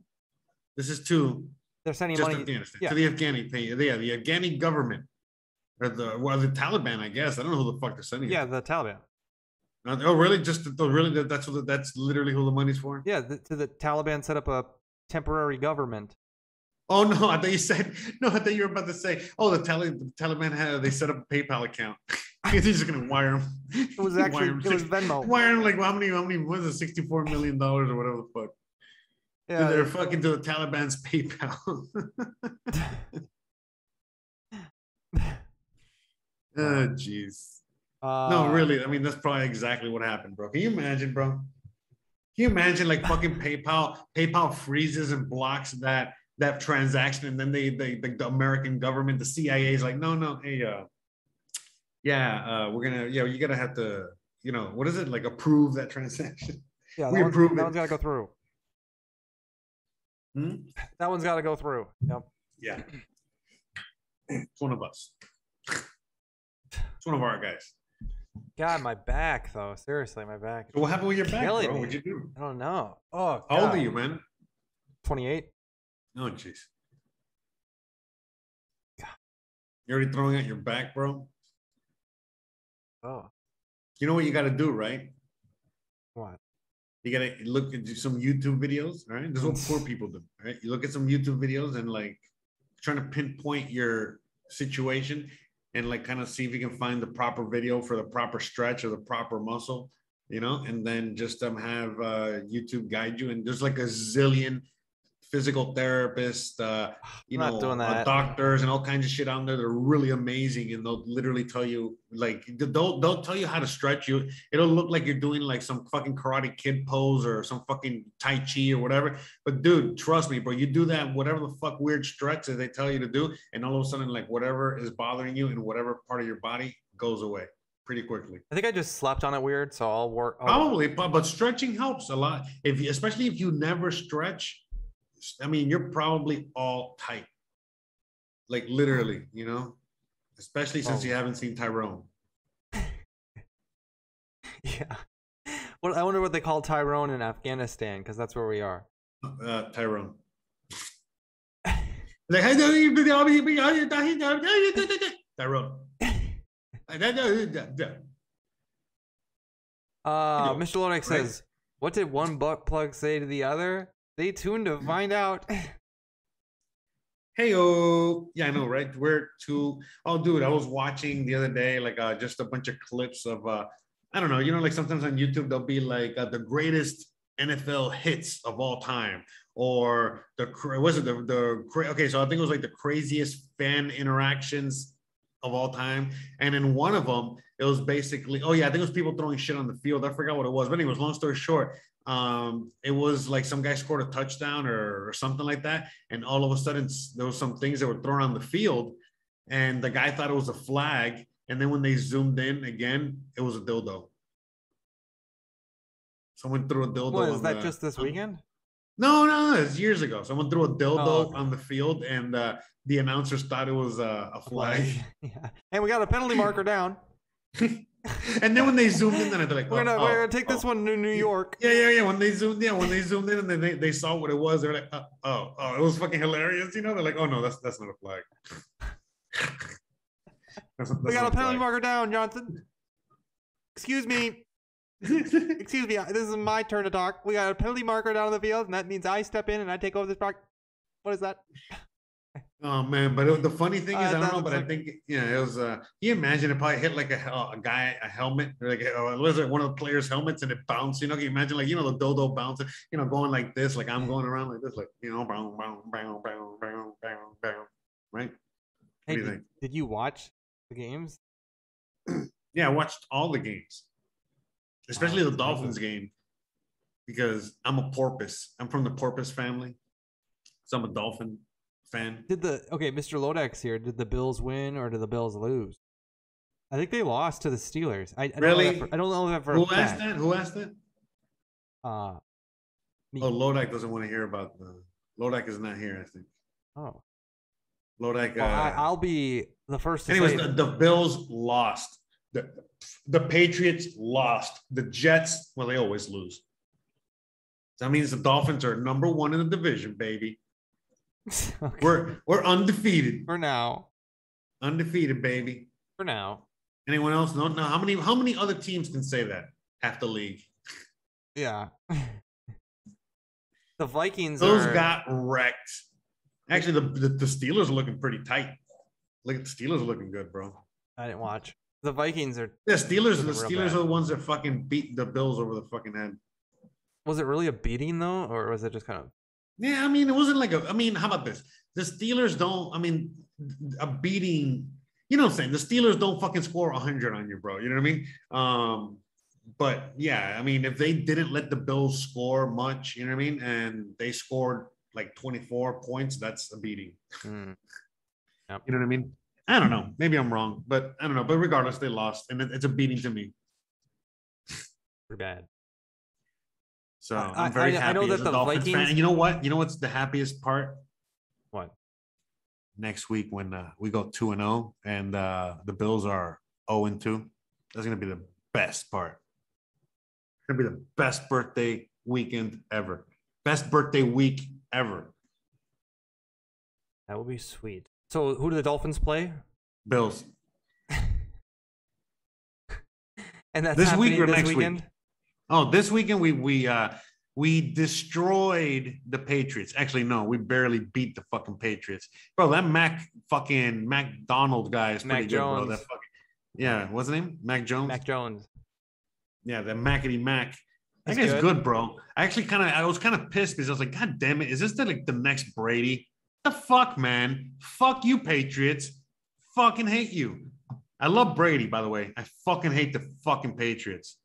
This is to They're sending money. Afghanistan yeah. to the Afghani. Yeah, the Afghani government or the well, the Taliban. I guess I don't know who the fuck they're sending. it. Yeah, the Taliban. Oh, really? Just oh, really? That- That's what. the- That's literally who the money's for. Yeah, the, to the Taliban set up a temporary government. Oh no! I thought you said no. I thought you were about to say, oh, the, Tali- the Taliban had they set up a PayPal account. They're just gonna wire them. It was actually it was Venmo. wire them like how many? How many? What is it? Sixty-four million dollars or whatever the fuck. Yeah, they're fucking to the Taliban's PayPal. oh, jeez. Uh, No, really. I mean, that's probably exactly what happened, bro. Can you imagine, bro? Can you imagine like fucking PayPal? PayPal freezes and blocks that that transaction, and then they, they the, the American government, the CIA is like, no, no, hey, uh, yeah, uh, we're gonna, yeah, you gotta have to, you know, what is it like? Approve that transaction. Yeah, we that, one's, approve that it. one's got to go through. Hmm? That one's got to go through. Yep. Yeah, it's one of us. It's one of our guys. God, my back though. Seriously, my back. So what happened with your back, bro? me. What'd you do? I don't know. Oh, How old are you, man? 28. Oh, jeez. You're already throwing out your back, bro? Oh, You know what you got to do, right? what? You got to look at some YouTube videos, all right? This is what poor people do, all right? You look at some YouTube videos and like trying to pinpoint your situation and like kind of see if you can find the proper video for the proper stretch or the proper muscle, you know, and then just um have uh YouTube guide you. And there's like a zillion physical therapists, uh, you know, uh, doctors and all kinds of shit on there. They're really amazing, and they'll literally tell you like they'll they'll tell you how to stretch you. It'll look like you're doing like some fucking Karate Kid pose or some fucking Tai Chi or whatever. But dude, trust me, bro, you do that whatever the fuck weird stretch that they tell you to do, and all of a sudden like whatever is bothering you in whatever part of your body goes away pretty quickly. I think I just slept on it weird, so I'll work. I'll- Probably, but, but stretching helps a lot. If you, especially if you never stretch, I mean, you're probably all tight, like literally, you know. Especially since Oh. you haven't seen Tyrone. Yeah. Well, I wonder what they call Tyrone in Afghanistan because that's where we are. Uh, Tyrone. Tyrone. Uh, Mr. Lonek says, "What did one butt plug say to the other? Stay tuned to find out." Hey, oh, yeah, I know, right? We're too. Oh, dude, I was watching the other day, like, uh, just a bunch of clips of, uh, I don't know, you know, like sometimes on YouTube there'll be like uh, the greatest NFL hits of all time, or the was it the the okay? So I think it was like the craziest fan interactions of all time, and in one of them, it was basically oh yeah, I think it was people throwing shit on the field. I forgot what it was, but anyways, long story short, um, it was like some guy scored a touchdown or, or something like that, and all of a sudden there was some things that were thrown on the field, and the guy thought it was a flag, and then when they zoomed in again, it was a dildo. Someone threw a dildo. What is on that the- just this on- weekend? No, no, no, it's years ago. Someone threw a dildo Oh, okay. on the field, and uh, the announcers thought it was uh, a flag. yeah. And we got a penalty marker down. and then when they zoomed in, then they're like, We're oh, gonna, oh, we're gonna take this oh. one to New oh. York. Yeah, yeah, yeah. When they zoomed, yeah, when they zoomed in and then they, they saw what it was, they're like, oh, oh, oh, it was fucking hilarious. You know, they're like, oh no, that's that's not a flag. That's- We got a penalty flag. marker down, Johnson. Excuse me. Excuse me. This is my turn to talk. We got a penalty marker down on the field, and that means I step in and I take over this block. What is that? Oh man, but it, the funny thing Uh, is, I don't know, but I like- think yeah, it was. uh You imagine it probably hit like a, a guy a helmet, or like uh, was it one of the players' helmets, and it bounced. You know, can you imagine like you know the dodo bouncing, you know, going like this, like I'm going around like this, like you know, bow, bow, bow, bow, bow, bow, bow, right? Hey, you did, did you watch the games? Yeah, I watched all the games, especially Wow, the. Dolphins game, because I'm a porpoise. I'm from the porpoise family, so I'm a Dolphin fan. Did the okay, Mr. Lodex here? Did the Bills win or did the Bills lose? I think they lost to the Steelers. I, I don't know Really? for- I don't know that for a Who asked that? Who asked that? Uh, me. Oh, Lodak doesn't want to hear about the. Lodak is not here. I think oh. Lodak. Well, I, Uh, I'll be the first to anyways, say. the, the Bills lost. The the Patriots lost. The Jets, well, they always lose. That means the Dolphins are number one in the division, baby. Okay, We're we're undefeated, for now. undefeated, baby. For now. Anyone else? No, no. How many? How many other teams can say that? Half the league. Yeah. the Vikings Those are. got wrecked. Actually, the, the the Steelers are looking pretty tight. Look at the Steelers are looking good, bro. I didn't watch. The Vikings are. Yeah, Steelers. The Steelers bad. are the ones that fucking beat the Bills over the fucking head. Was it really a beating though, or was it just kind of? Yeah, I mean, it wasn't like a. I mean, how about this? The Steelers don't. I mean, a beating. You know what I'm saying? The Steelers don't fucking score 100 on you, bro. You know what I mean? Um, but yeah, I mean, if they didn't let the Bills score much, you know what I mean, and they scored like 24 points, that's a beating. Hmm. You know what I mean? I don't know. Maybe I'm wrong, but I don't know. But regardless, they lost, and it's a beating to me. pretty bad. So I- I, am very I- I happy know that the Dolphins fan. And you know what? You know what's the happiest part? What? Next week when uh, we go two and zero, and uh, the Bills are zero and two. That's gonna be the best part. It's gonna be the best birthday weekend ever. Best birthday week ever. That would be sweet. So, who do the Dolphins play? Bills. And that's This week or this next week? Oh, this weekend we we uh we destroyed the Patriots. Actually, no, we barely beat the fucking Patriots. Bro, that Mac fucking McDonald guy is Mac pretty good, bro. That fucking yeah, what's his name? Mac Jones. Mac Jones. yeah, the Mackety Mac. That guy's good. good. bro. I actually kind of I was kind of pissed because I was like, God damn it, is this the like the next Brady? The fuck, man. Fuck you, Patriots. Fucking hate you. I love Brady, by the way. I fucking hate the fucking Patriots.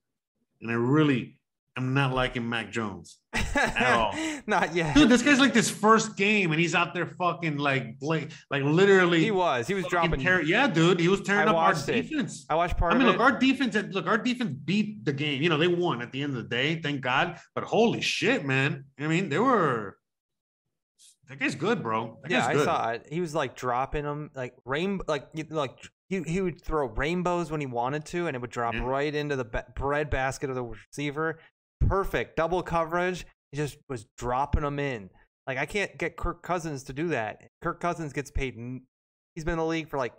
And I really am not liking Mac Jones. At all. Not yet. Dude, this guy's like this first game and he's out there fucking like like, like literally he was. He was dropping. tear- yeah, dude. He was tearing I up our it. defense. I watched part I mean, of look, it. our defense had look, our defense beat the game. You know, they won at the end of the day, thank God. But holy shit, man. I mean, they were that guy's good, bro. That yeah, I good. saw it. He was like dropping them, like rainbow, like like he, he would throw rainbows when he wanted to, and it would drop Yeah. right into the ba- bread basket of the receiver. Perfect double coverage. He just was dropping them in. Like I can't get Kirk Cousins to do that. Kirk Cousins gets paid. n- He's been in the league for like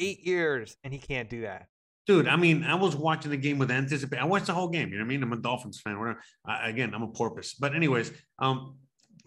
eight years, and he can't do that. Dude, I mean, I was watching the game with anticipation. I watched the whole game. You know what I mean? I'm a Dolphins fan. Whatever. I, again, I'm a porpoise. But anyways, um,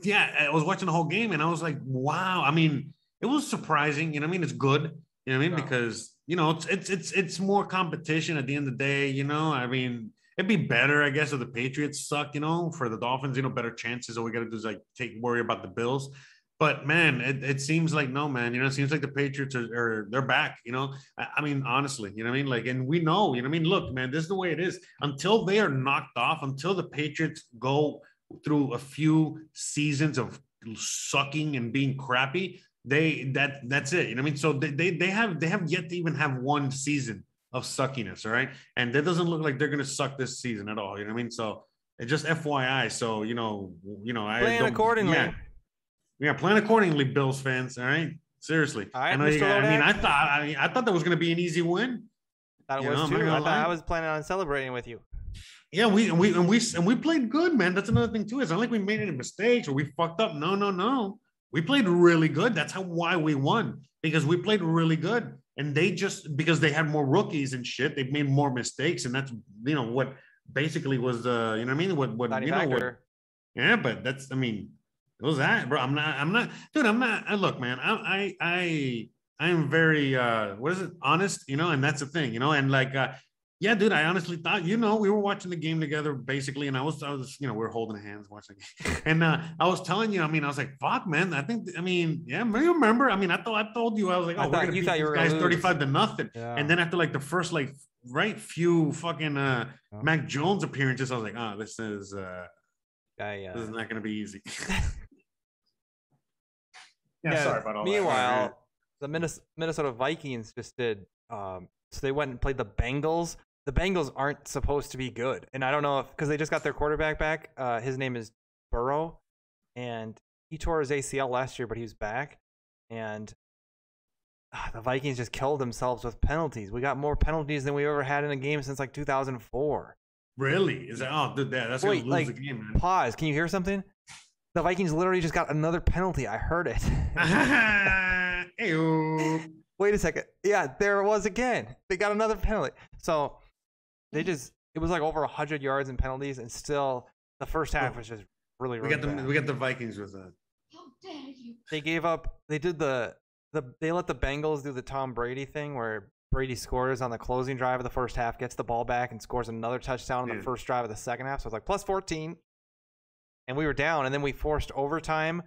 yeah, I was watching the whole game and I was like, wow. I mean, it was surprising. You know what I mean? It's good. You know what I mean? Yeah. Because you know, it's it's it's it's more competition at the end of the day. You know, I mean, it'd be better, I guess, if the Patriots suck, you know, for the Dolphins, you know, better chances. All we got to do is like take worry about the Bills. But man, it, it seems like no, man. You know, it seems like the Patriots are, are they're back. You know, I, I mean, honestly, you know what I mean. Like, and we know, you know, what I mean. Look, man, this is the way it is. Until they are knocked off, until the Patriots go through a few seasons of sucking and being crappy, they that that's it. You know what I mean? So they, they they have they have yet to even have one season of suckiness, all right? And that doesn't look like they're gonna suck this season at all. You know what I mean? So it's just FYI. So you know, you know, I Plan don't- accordingly. Yeah, yeah, plan accordingly, Bills fans. All right, seriously. All right, I, know you I mean, I thought I, mean, I thought that was gonna be an easy win. Thought it You was know, too. I thought I was planning on celebrating with you. Yeah, we and we and we and we played good, man. That's another thing too. It's not like we made any mistakes or we fucked up. No, no, no. We played really good. That's how why we won because we played really good. And they just because they had more rookies and shit, they made more mistakes, and that's you know what basically was the you know what I mean what what you know what yeah, but that's I mean, it was that, bro. I'm not, I'm not, dude. I'm not. I look, man. I, I, I, I am very, uh, what is it? Honest, you know, and that's the thing, you know, and like, uh, yeah, dude. I honestly thought, you know, we were watching the game together, basically, and I was, I was, you know, we were holding hands watching, and uh, I was telling you, I mean, I was like, fuck, man. I think, I mean, yeah, you remember? I mean, I thought, I told you, I was like, oh, I we're thought- gonna you beat thought you these were guys lose. thirty-five to nothing. Yeah. And then after like the first like right few fucking uh Yeah. Mac Jones appearances, I was like, oh, this is uh I, this is uh, not gonna be easy. Yeah, sorry about all that. Meanwhile, the Minnesota Vikings just did. Um, so they went and played the Bengals. The Bengals aren't supposed to be good, and I don't know if because they just got their quarterback back. Uh, his name is Burrow, and he tore his ACL last year, but he was back. And ah, the Vikings just killed themselves with penalties. We got more penalties than we ever had in a game since like 2004. Really? Is that oh dude, that, that's Wait, gonna lose like- the game, man. Pause. Can you hear something? The Vikings literally just got another penalty. I heard it. Wait a second. Yeah, there it was again. They got another penalty. So they just it was like over hundred yards in penalties, and still the first half was just really We really got the bad. we got the Vikings with that. How dare you? They gave up. They did the the they let the Bengals do the Tom Brady thing where Brady scores on the closing drive of the first half, gets the ball back, and scores another touchdown on Yeah. the first drive of the second half. So it's like plus fourteen, and we were down, and then we forced overtime.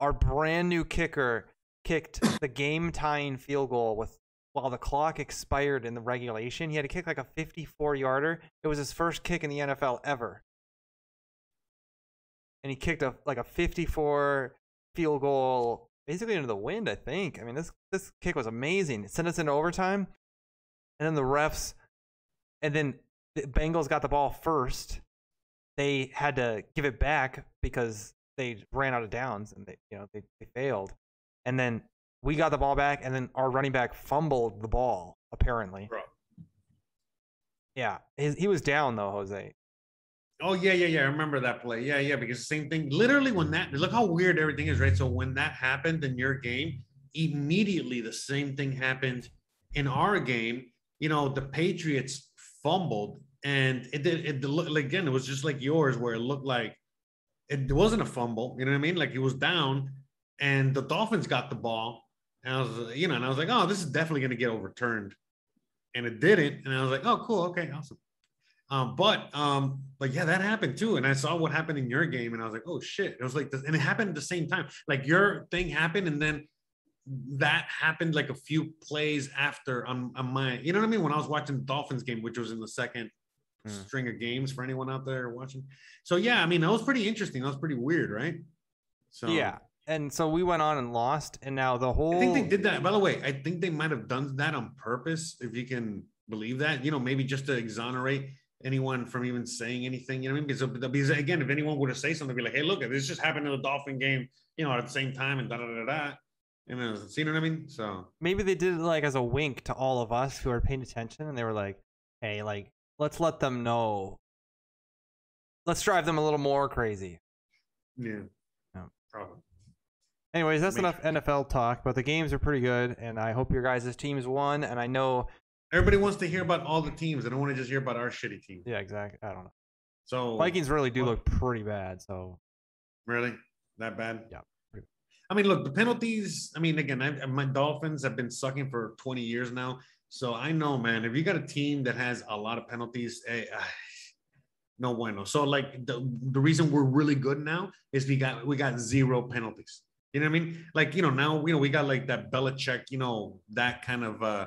Our brand new kicker kicked the game tying field goal with while the clock expired in the regulation. He had to kick like a 54 yarder. It was his first kick in the NFL ever. And he kicked a like a 54 field goal basically into the wind, I think. I mean, this this kick was amazing. It sent us into overtime. And then the refs and then the Bengals got the ball first. They had to give it back because they ran out of downs and they you know they, they failed. And then we got the ball back and then our running back fumbled the ball, apparently. Bro. Yeah. His, he was down though, Jose. Oh yeah, yeah, yeah. I remember that play. Yeah, yeah. Because the same thing. Literally, when that look how weird everything is, right? So when that happened in your game, immediately the same thing happened in our game. You know, the Patriots fumbled, and it did. It looked again. It was just like yours, where it looked like it wasn't a fumble. You know what I mean? Like it was down, and the Dolphins got the ball. And I was, you know, and I was like, oh, this is definitely going to get overturned, and it didn't. And I was like, oh, cool, okay, awesome. Um, but um, like yeah, that happened too. And I saw what happened in your game, and I was like, oh shit. It was like this, and it happened at the same time. Like your thing happened, and then that happened like a few plays after on, on my, you know what I mean? When I was watching the Dolphins game, which was in the second Hmm. string of games for anyone out there watching. So yeah, I mean, that was pretty interesting. That was pretty weird, right? So Yeah. And so we went on and lost, and now the whole I think they did that. By the way, I think they might have done that on purpose, if you can believe that. You know, maybe just to exonerate anyone from even saying anything. You know what I mean? Because, uh, because again, if anyone were to say something, be like, "Hey, look, this just happened in the Dolphin game," you know, at the same time, and da da da da. You know, what I mean? So maybe they did it like as a wink to all of us who are paying attention, and they were like, "Hey, like let's let them know. Let's drive them a little more crazy." yeah, Yeah. probably. Anyways, that's enough NFL talk, but the games are pretty good, and I hope your guys' teams won. And I know, Everybody wants to hear about all the teams. They don't want to just hear about our shitty team. yeah, exactly. I don't know. So Vikings really do Well- look pretty bad. So Really? That bad? Yeah, I mean, look, the penalties. I mean, again, I, my Dolphins have been sucking for 20 years now. So I know, man, if you got a team that has a lot of penalties, eh, ah, no bueno. So like the, the reason we're really good now is we got we got zero penalties. You know what I mean? Like you know now you know we got like that Belichick, you know that kind of uh,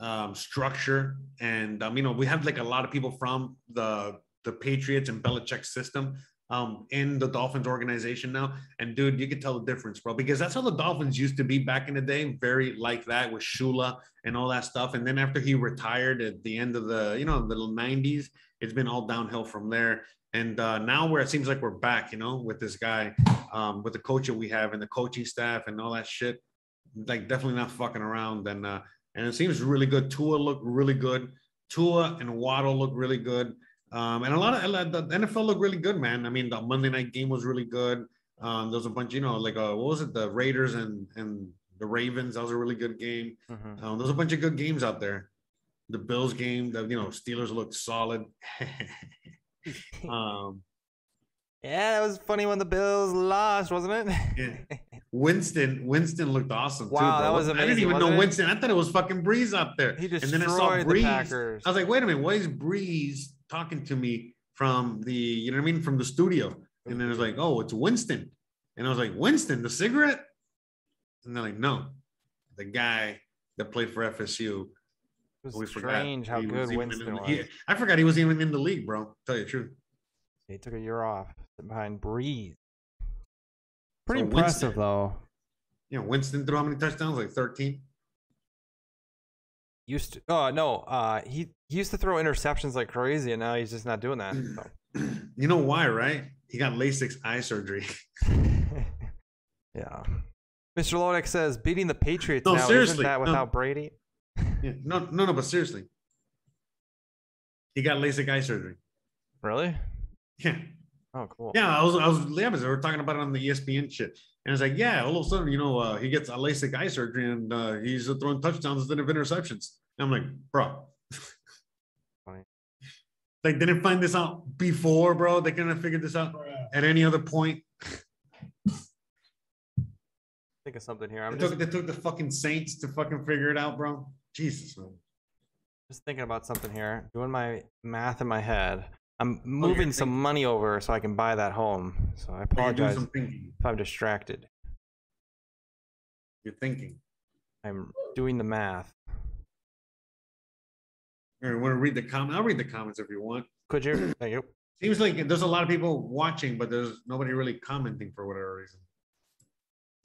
um, structure, and um, you know we have like a lot of people from the the Patriots and Belichick system um, in the Dolphins organization now. And dude, you can tell the difference, bro, because that's how the Dolphins used to be back in the day, very like that with Shula and all that stuff. And then after he retired at the end of the, you know, the 90s, it's been all downhill from there. And uh, now where it seems like we're back, you know, with this guy, um, with the coach that we have and the coaching staff and all that shit, like definitely not fucking around. And uh, and it seems really good. Tua looked really good. Tua and Waddle look really good. Um, and a lot of the NFL looked really good, man. I mean, the Monday night game was really good. Um, there was a bunch, you know, like uh, what was it, the Raiders and and the Ravens. That was a really good game. Mhm. Um, there's a bunch of good games out there. The Bills game, the you know Steelers looked solid. um, Yeah, that was funny when the Bills lost, wasn't it? Yeah. Winston, Winston looked awesome too. Wow, bro. that was I didn't even know it? Winston. I thought it was fucking Brees up there. He and then I saw destroyed the Brees. Packers. I was like, wait a minute, why is Brees talking to me from the, you know what I mean, from the studio? And then it was like, oh, it's Winston. And I was like, Winston, the cigarette? And they're like, no, the guy that played for FSU. We was forgot strange how he good Winston the- was. he- I forgot he was even in the league, bro. Tell you the truth. He took a year off behind Brees. Pretty So impressive, Winston- though. You know, Winston threw how many touchdowns? Like 13? Used to, oh no, uh, he, he used to throw interceptions like crazy, and now he's just not doing that. so. you know why, right? He got LASIK eye surgery. yeah. Mr. Lodek says beating the Patriots No, now seriously, isn't that no. without Brady? Yeah. No, no, no, but seriously. He got LASIK eye surgery. Really? Yeah. Oh, cool. Yeah, I was, I was, yeah, because they were talking about it on the ESPN shit. And it's like, yeah, all of a sudden, you know, uh, he gets a LASIK eye surgery and uh, he's throwing touchdowns instead of interceptions. And I'm like, bro. Like, they didn't find this out before, bro. They couldn't have figured this out at any other point. Think of something here. I'm They just, took, they took the fucking Saints to fucking figure it out, bro. Jesus, man. just thinking about something here. Doing my math in my head. I'm Oh, moving some money over so I can buy that home. So I But You're doing apologize if I'm distracted. You're thinking. I'm doing the math. Or want to read the comment? I'll read the comments if you want. Could you? Thank you. Seems like there's a lot of people watching, but there's nobody really commenting for whatever reason.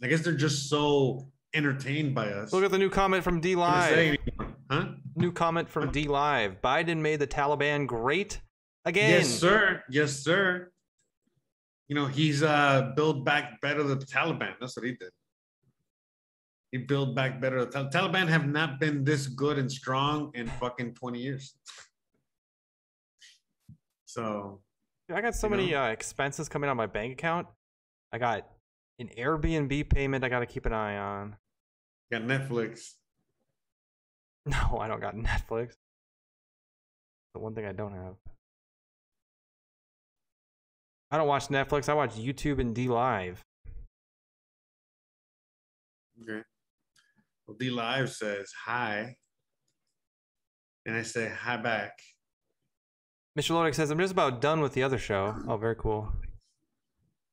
I guess they're just so entertained by us. Look at the new comment from D They don't say Live. Huh? New comment from D Live. Biden made the Taliban great again. Yes, sir. Yes, sir. You know, he's uh build back better the Taliban. That's what he did. He build back better. The Tal- Taliban have not been this good and strong in fucking 20 years. So I got so many uh, expenses coming on my bank account. I got an Airbnb payment I got to keep an eye on. Got Netflix. No, I don't got Netflix. The one thing I don't have. I don't watch Netflix. I watch YouTube and D Live. Okay. Well, D Live says hi. And I say hi back. Mr. Lodek says, I'm just about done with the other show. Oh, very cool.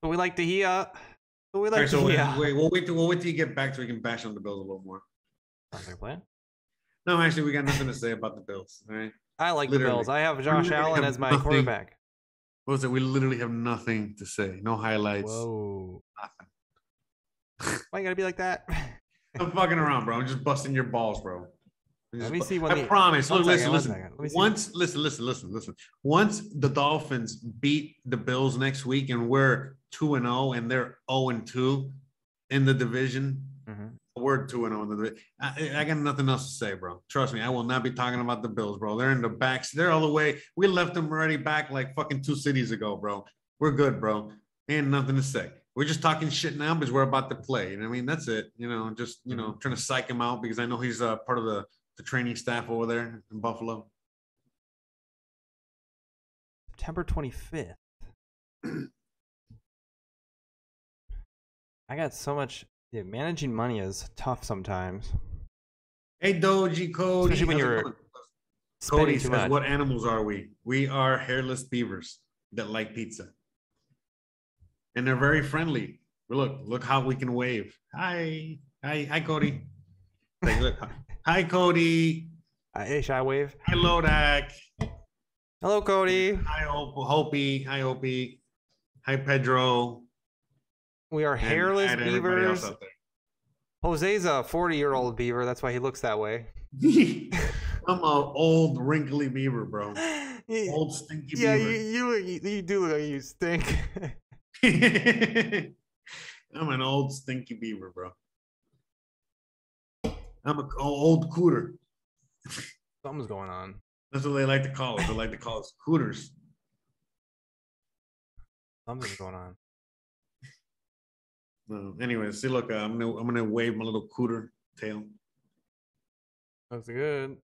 But we like to hear. But we like right, so to wait, wait, we'll wait till we'll wait till you get back so we can bash on the Bills a little more. Sounds like plan. No, actually, we got nothing to say about the Bills. All right. I like Literally. the Bills. I have Josh Allen have as my nothing. quarterback. What was it? We literally have nothing to say. No highlights. Whoa. Nothing. Why you gotta be like that? I'm fucking around, bro. I'm just busting your balls, bro. Let me see when I the- promise. Look, listen, listen. second. Let me see. Once, listen, listen, listen, listen. Once the Dolphins beat the Bills next week and we're two and zero and they're zero and two in the division, Mhm. we're two and zero in the division. I, I got nothing else to say, bro. Trust me, I will not be talking about the Bills, bro. They're in the backs. They're all the way. We left them already back like fucking two cities ago, bro. We're good, bro. Ain't nothing to say. We're just talking shit now because we're about to play. You know what I mean? That's it. You know, just you know, trying to psych him out because I know he's uh, part of the the training staff over there in Buffalo. September 25th. I got so much. Yeah, managing money is tough sometimes. Hey, Doji Cody. Especially when you're Cody says, much. "What animals are we? We are hairless beavers." that like pizza. And they're very friendly. Look, look how we can wave. Hi. Hi, hi, Cody. Like, look. Hi, Cody. Uh, hey, shy wave. Hi, Lodak. Hello, Cody. Hi, Hope- Hopi. Hi, Hopi. Hi, Pedro. We are hairless and else beavers. Jose's a 40 year old beaver. That's why he looks that way. I'm an old wrinkly beaver, bro. Y- Old stinky yeah, beaver. you, you, you do look like you stink. I'm an old stinky beaver, bro. I'm an old cooter. Something's going on. That's what they like to call us. They like to call us cooters. Something's going on. No, anyway, see, look, uh, I'm gonna I'm gonna wave my little cooter tail. Looks good.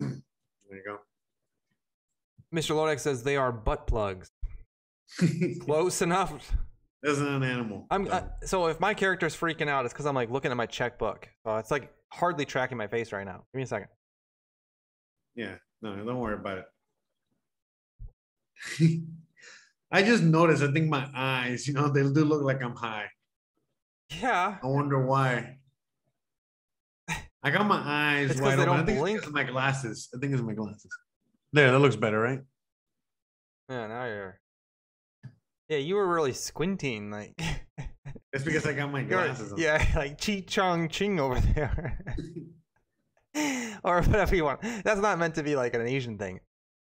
There you go. Mr. Lodek says they are butt plugs. Close enough. Not an animal. I'm so- uh, so if my character's freaking out, it's because I'm like looking at my checkbook. So it's like hardly tracking my face right now. Give me a second. Yeah, no, don't worry about it. I just noticed. I think my eyes, you know, they do look like I'm high. Yeah. I wonder why. I got my eyes It's wide they open. I think it's blink. of my glasses. I think it's my glasses. There, that looks better, right? Yeah. Now you're. Yeah, you were really squinting, like. It's because I got my glasses on. yeah, like Chi Chong Ching over there. or whatever you want. That's not meant to be like an Asian thing.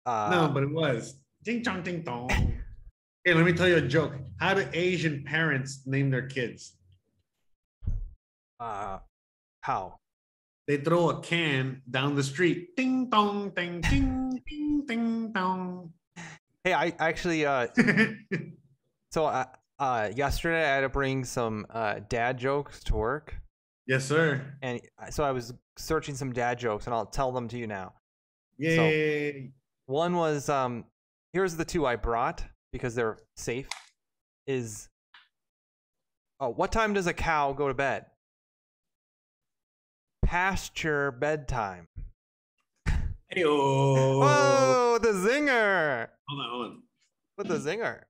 Uh, No, but it was. Ding chong ding dong. hey, let me tell you a joke. How do Asian parents name their kids? uh, how? They throw a can down the street. Ding dong, ding, ding, ding, ding dong. Hey, I actually uh so uh, uh yesterday I had to bring some uh dad jokes to work yes, sir. and so I was searching some dad jokes and I'll tell them to you now. Yay. One was um here's the two I brought because they're safe is Oh, what time does a cow go to bed? Pasture bedtime. Hey, oh. Oh, the zinger. Hold on, hold on. With the zinger.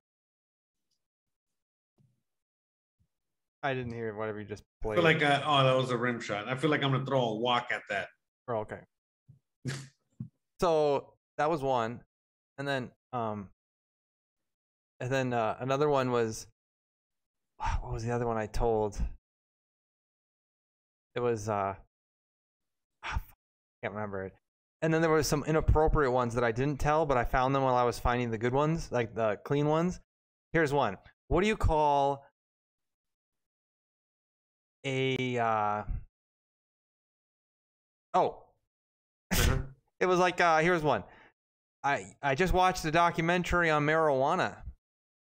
I didn't hear whatever you just I played. feel like, uh, oh, that was a rim shot. I feel like I'm going to throw a walk at that. Oh, okay. so that was one, and then um, and then uh, another one was what was the other one I told? It was uh, ah, fuck, can't remember it. And then there was some inappropriate ones that I didn't tell, but I found them while I was finding the good ones, like the clean ones. Here's one. What do you call a uh Oh, Uh-huh. it was like uh here's one. I I just watched a documentary on marijuana.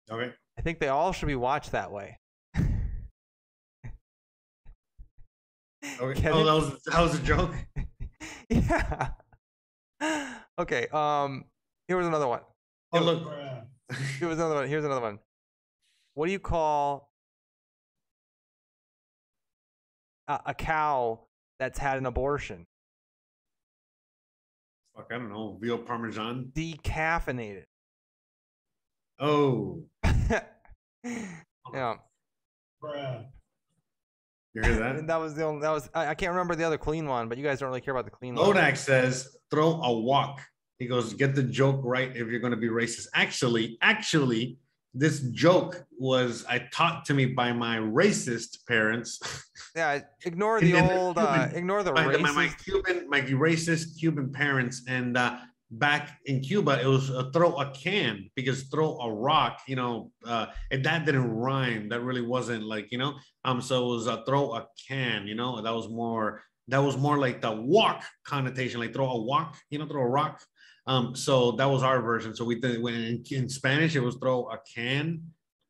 Okay. I think they all should be watched that way. Okay. Oh, that was that was a joke. yeah. Okay. Um. Here was another one. Oh look. Here was another one. Here's another one. What do you call a, a cow that's had an abortion? Fuck, I don't know. Veal parmesan. Decaffeinated. Oh, yeah. you hear that? That was the only. That was. I, I can't remember the other clean one, but you guys don't really care about the clean one. Lodak says throw a walk. He goes, get the joke right if you're going to be racist. Actually, actually, this joke was I taught to me by my racist parents. Yeah. Ignore the old. Uh, ignore the my, racist. my, my Cuban, my racist Cuban parents, and uh, back in Cuba, it was uh, throw a can because throw a rock, you know, uh, and that didn't rhyme. That really wasn't like, you know, um, so it was a throw a can, you know, that was more, that was more like the walk connotation, like throw a walk, you know, throw a rock. Um, so that was our version. So we did when in, in Spanish it was throw a can,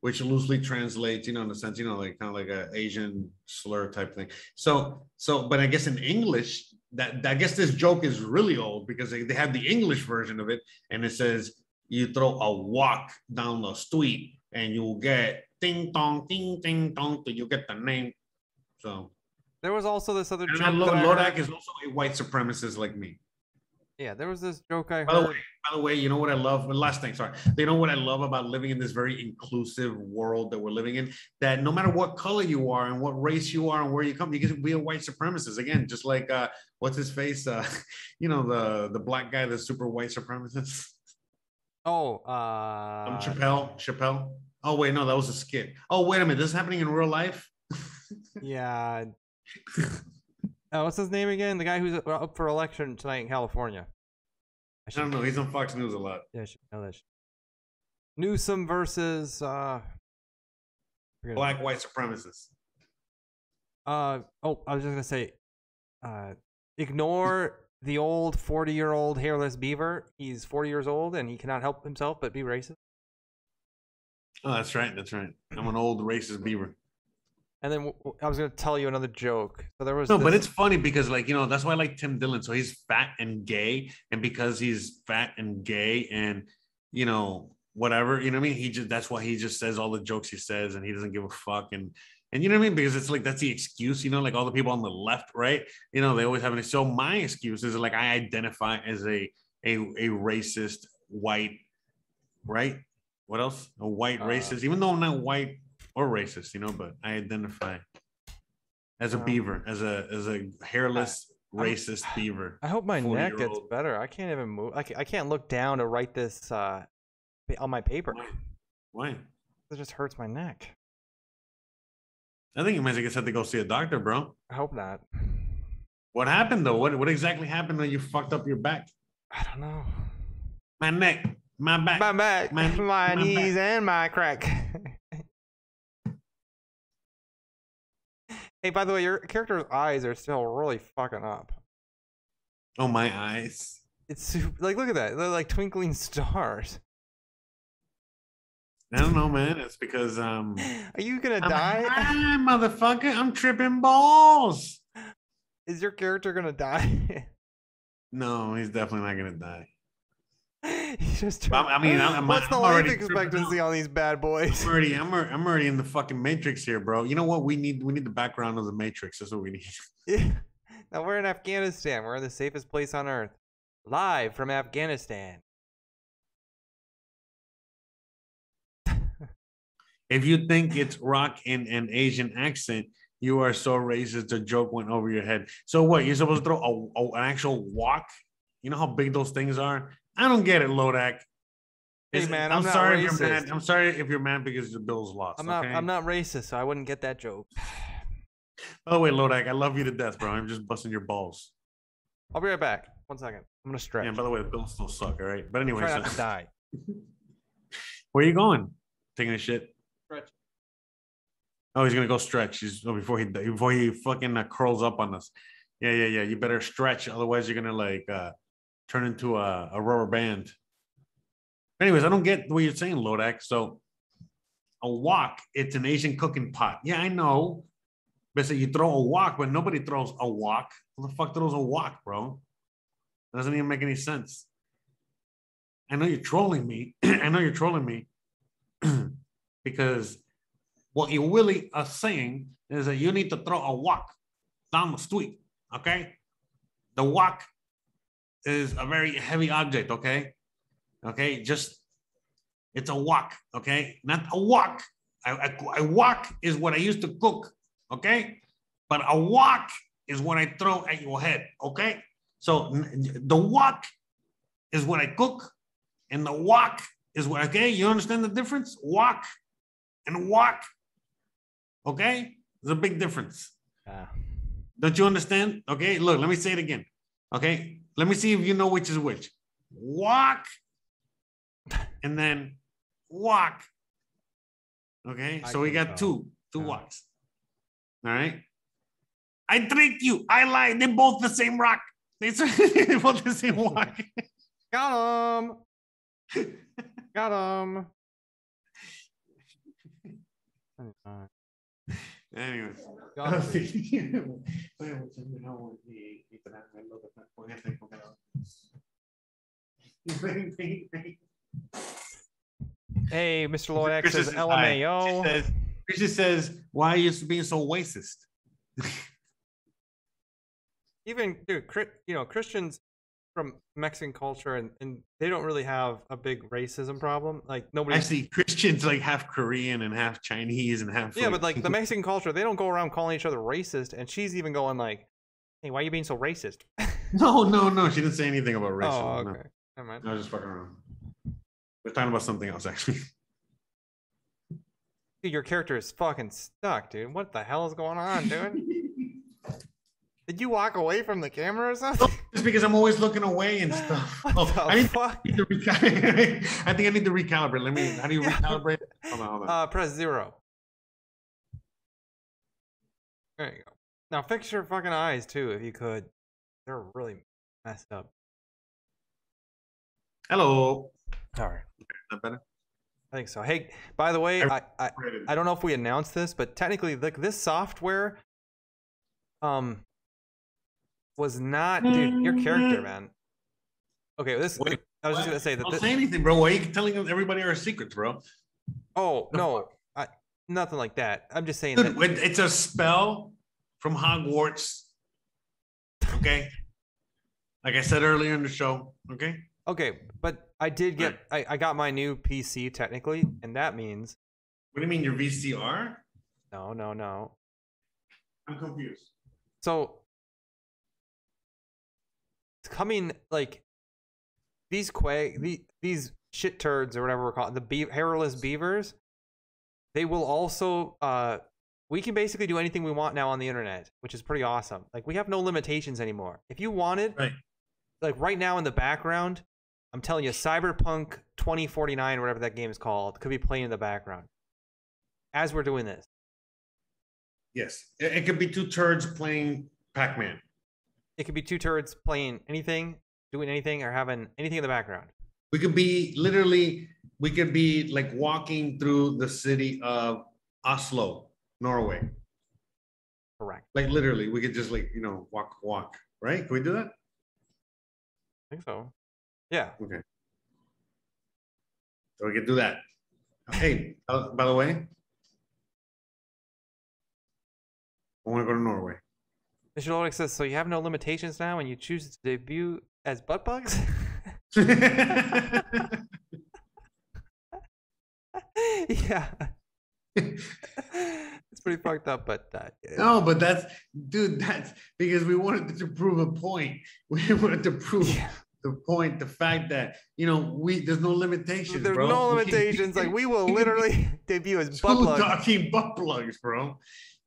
which loosely translates, you know, in the sense, you know, like kind of like a Asian slur type thing. So, so, but I guess in English, that I guess this joke is really old because they, they have the English version of it, and it says you throw a walk down the street and you'll get ding dong, ding ding dong, till you get the name. So, There was also this other and joke. Lodak is also a white supremacist like me. Yeah, there was this joke I By the heard. way, by the way, you know what I love? Last thing, sorry. You know what I love about living in this very inclusive world that we're living in? That no matter what color you are and what race you are and where you come, you can be a white supremacist. Again, just like uh, what's his face? Uh, you know, the the black guy, the super white supremacist. Oh, Um, uh, Chappelle. Chappelle. Oh wait, no, that was a skit. Oh wait a minute, this is happening in real life. yeah. Oh, what's his name again? The guy who's uh, up for election tonight in California. I I don't know. He's on Fox News a lot. Yeah, I should know that. Newsom versus uh, Black white supremacists. Uh oh, I was just gonna say, uh, ignore the old forty-year-old hairless beaver. He's forty years old and he cannot help himself but be racist. Oh, that's right. That's right. I'm an old racist beaver. And then I was gonna tell you another joke. So there was No, but it's funny because, like, you know, that's why I like Tim Dillon. So he's fat and gay, and because he's fat and gay, and you know, whatever, you know what I mean. He just that's why he just says all the jokes he says, and he doesn't give a fuck, and and you know what I mean because it's like that's the excuse, you know, like all the people on the left, right? You know, they always have an. So my excuse is like I identify as a a a racist white, right? What else? A white Uh, racist, even though I'm not white or racist, you know, but I identify as a Um, beaver, as a as a hairless I'm- racist beaver. I hope my neck gets better. I can't even move. I can't, I can't look down to write this uh on my paper. Why? Why? It just hurts my neck. I think you might just have to go see a doctor, bro. I hope not. What happened though? What what exactly happened when you fucked up your back? I don't know. My neck, my back. My back, My- my, my back. knees, and my crack. hey, by the way, your character's eyes are still really fucking up. Oh my eyes. It's super, like look at that. They're like twinkling stars. I don't know, man. It's because um Are you gonna I'm die? high, motherfucker. I'm tripping balls. Is your character gonna die? No, he's definitely not gonna die. just. I mean, I'm- I'm- what's the I'm life expectancy on these bad boys? I'm already, I'm, already- I'm already in the fucking matrix here, bro. You know what? We need, we need the background of the matrix. That's what we need. Yeah. now we're in Afghanistan. We're in the safest place on earth. Live from Afghanistan. If you think it's rock in an Asian accent, you are so racist. The joke went over your head. So what? You're supposed to throw a, a- an actual walk? You know how big those things are? I don't get it, Lodak. Hey, Is- man, I'm, I'm not sorry if you're racist. mad. I'm sorry if you're mad because the Bills lost. I'm not. okay? I'm not racist, so I wouldn't get that joke. By the way, Lodak, I love you to death, bro. I'm just busting your balls. I'll be right back. One second. I'm gonna stretch. Yeah. By the way, the Bills still suck. All right. But anyway, Try so- not to die. where are you going? Taking a shit. Stretch. Oh, he's gonna go stretch. He's oh, before he before he fucking uh, curls up on us. Yeah, yeah, yeah. You better stretch, otherwise you're gonna like uh, turn into a, a rubber band. Anyways, I don't get what you're saying, Lodak. So a wok, it's an Asian cooking pot. Yeah, I know. But you throw a wok, but nobody throws a wok. Who the fuck throws a wok, bro? That doesn't even make any sense. I know you're trolling me. I know you're trolling me because what you really are saying is that you need to throw a wok down the street. Okay, the wok is a very heavy object. Okay, okay, just it's a wok. Okay, not a wok. A, a, a wok is what I used to cook. Okay, but a wok is what I throw at your head. Okay, so the wok is what I cook, and the wok is what. Okay, you understand the difference? Wok and wok. Okay, there's a big difference. Yeah. Don't you understand? Okay, look, let me say it again. Okay, let me see if you know which is which. Walk and then walk. Okay, I so we got tell. two, two Yeah. walks. All right. I tricked you. I lied. They're both the same rock. They- They're both the same walk. Got him. Got him. Anyways. Got Hey, Mr. Lloyd Chris says is high. She LMAO. says, Christian says, why are you being so racist? Even dude, you know, Christians from Mexican culture, and, and they don't really have a big racism problem. Like nobody. Actually, Christians like half Korean and half Chinese and half. Yeah, but like the Mexican culture, they don't go around calling each other racist, and she's even going like, "Hey, why are you being so racist?" no, no, no. She didn't say anything about oh, racism. oh, no. okay. Never mind. I was just fucking around. We're talking about something else, actually. Dude, your character is fucking stuck, dude. What the hell is going on, dude? Did you walk away from the camera or something? Just because I'm always looking away and stuff. Oh, I need fuck? to recalibrate. I think I need to recalibrate. Let me. How do you recalibrate? Hold on, hold on. Uh, press zero. There you go. Now fix your fucking eyes too, if you could. They're really messed up. Hello. All right. Not better. I think so. Hey, by the way, I, I. I don't know if we announced this, but technically, like this software, um, was not dude. Your character, mm-hmm. man. Okay, this. Wait, I was just gonna say that. Don't thi- say anything, bro. Why are you telling everybody our secrets, bro? oh the no, I, nothing like that. I'm just saying Dude, that. it's a spell from Hogwarts. Okay. Like I said earlier in the show. Okay. Okay, but I did get. I, I got my new PC technically, and that means What do you mean your VCR? no, no, no. I'm confused. So it's coming like these quag the, these shit turds or whatever we're calling the be- hairless beavers. They will also uh we can basically do anything we want now on the internet, which is pretty awesome. Like we have no limitations anymore. If you wanted, Right. like right now in the background, I'm telling you, Cyberpunk 2049 whatever that game is called could be playing in the background as we're doing this. Yes. It, it could be two turds playing Pac-Man. It could be two turds playing anything, doing anything, or having anything in the background. We could be literally, we could be like walking through the city of Oslo, Norway. Correct. Like literally, we could just like, you know, walk, walk, right? Can we do that? I think so. Yeah. Okay. So we can do that. Hey, uh, by the way, I want to go to Norway. Mr. Lodick says, so you have no limitations now and you choose to debut as butt bugs? yeah. it's pretty fucked up, but uh, no, but that's, dude, that's because we wanted to prove a point. We wanted to prove Yeah. the point, the fact that, you know, we, there's no limitations, There's bro. no limitations. Like we will we can be literally debut as butt Two plugs. talking butt plugs, bro.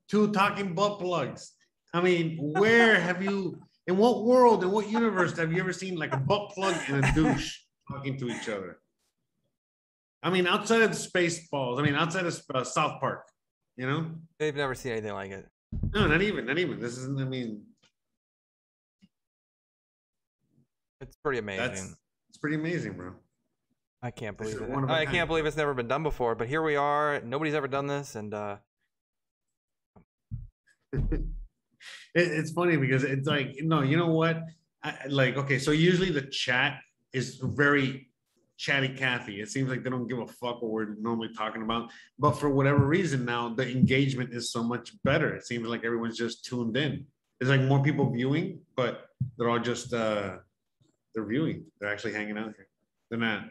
Two talking butt plugs. I mean, where have you, in what world, in what universe have you ever seen like a butt plug and a douche talking to each other? I mean, outside of Spaceballs, I mean, outside of uh, South Park, you know? They've never seen anything like it. No, not even, not even. This isn't, I mean, It's pretty amazing. that's, it's pretty amazing, bro. I can't believe it. one of a I can't believe it's never been done before, but here we are. Nobody's ever done this, and uh, it, it's funny because it's like no you know what? I, like okay so usually the chat is very chatty cathy. It seems like they don't give a fuck what we're normally talking about. But for whatever reason now the engagement is so much better. It seems like everyone's just tuned in. There's like more people viewing but they're all just uh they're viewing. They're actually hanging out here. They're not.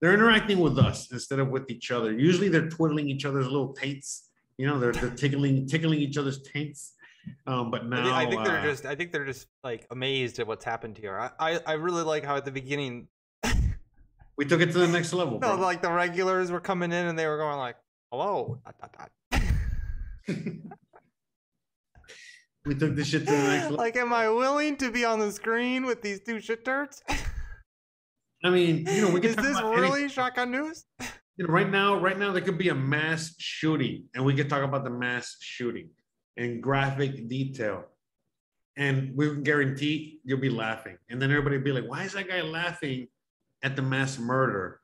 They're interacting with us instead of with each other. Usually they're twiddling each other's little taints. You know, they're, they're tickling tickling each other's taints. Um, but now I think they're uh, just. I think they're just like amazed at what's happened here. I, I, I really like how at the beginning, we took it to the next level. no, bro. like the regulars were coming in and they were going like, "Hello." dot, dot, dot." we took this shit to the next level. like, am I willing to be on the screen with these two shit turds? I mean, you know, we can Is talk this about really anything. shotgun news? You know, right now, right now there could be a mass shooting, and we could talk about the mass shooting in graphic detail. And we can guarantee you'll be laughing. And then everybody will be like, why is that guy laughing at the mass murder?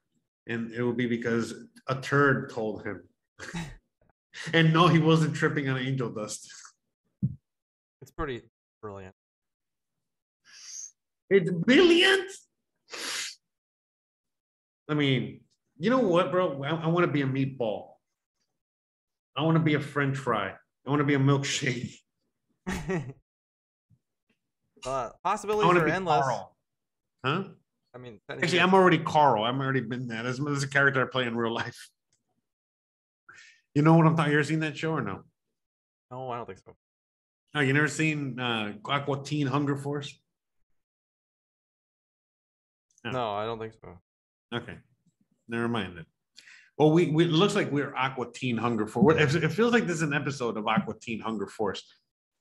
And it will be because a turd told him. and no, he wasn't tripping on angel dust. It's pretty brilliant. It's brilliant. I mean, you know what, bro? I, I want to be a meatball. I want to be a French fry. I want to be a milkshake. Uh, possibilities are endless. Carl. Huh? I mean, Actually, I'm already Carl. I'm already been that. This this is a character I play in real life. You know what I'm talking? You ever seen that show or no? no, I don't think so. Oh, you never seen uh, Aqua Teen Hunger Force? No. No, I don't think so. Okay, never mind then. Well, we, we it looks like we're Aqua Teen Hunger Force. It, feels like this is an episode of Aqua Teen Hunger Force,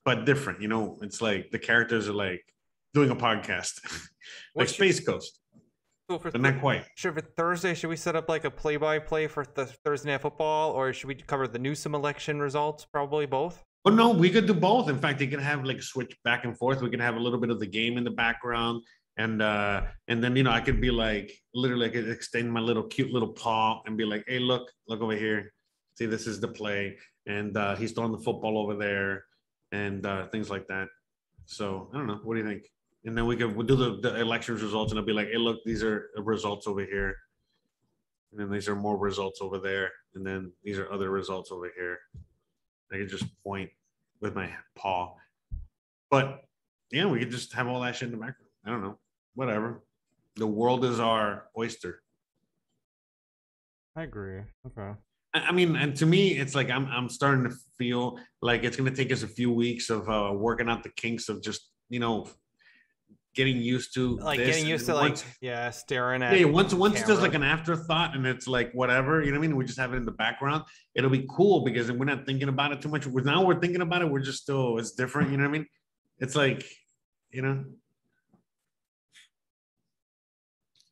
but different. You know, it's like the characters are like doing a podcast, like should- Space Coast, So for but not quite. Should for Thursday, should we set up like a play-by-play for the Thursday night football, or should we cover the Newsom election results? Probably both. Well, no, we could do both. In fact, you can have like switch back and forth. We can have a little bit of the game in the background, and uh and then you know I could be like literally I could extend my little cute little paw and be like, hey, look, look over here. See, this is the play, and uh he's throwing the football over there, and uh things like that. So I don't know. What do you think? And then we could we'll do the, the elections results, and I'll be like, hey, look, these are results over here, and then these are more results over there, and then these are other results over here. I could just point with my paw. But yeah, we could just have all that shit in the background. I don't know. Whatever. The world is our oyster. I agree. Okay. I mean, and to me, it's like I'm I'm starting to feel like it's gonna take us a few weeks of uh, working out the kinks of just you know getting used to Like getting used to And like yeah, staring at. yeah, once once it's just like an afterthought and it's like whatever, you know what I mean? We just have it in the background. It'll be cool because we're not thinking about it too much. We're now we're thinking about it, we're just still it's different, you know what I mean? It's like, you know.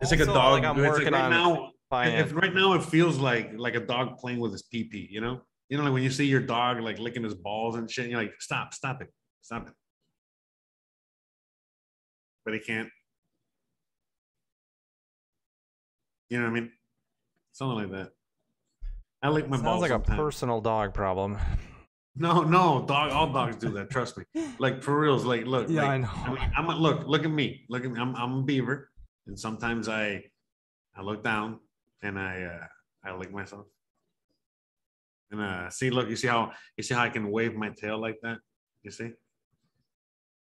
It's like a dog. like, I'm it's like right on now, finance. if right now it feels like like a dog playing with his pee pee, you know? You know, like when you see your dog like licking his balls and shit, you're like, stop, stop it, stop it. But he can't. You know what I mean? Something like that. I lick my Sounds balls. like a sometimes. personal dog problem. No, no, dog. All dogs do that. Trust me. Like for reals. Like, look. Yeah, like, I know. I mean, I'm a, look. Look at me. Look at me. I'm I'm a beaver, and sometimes I I look down and I uh I lick myself. And uh see, look. You see how you see how I can wave my tail like that. You see?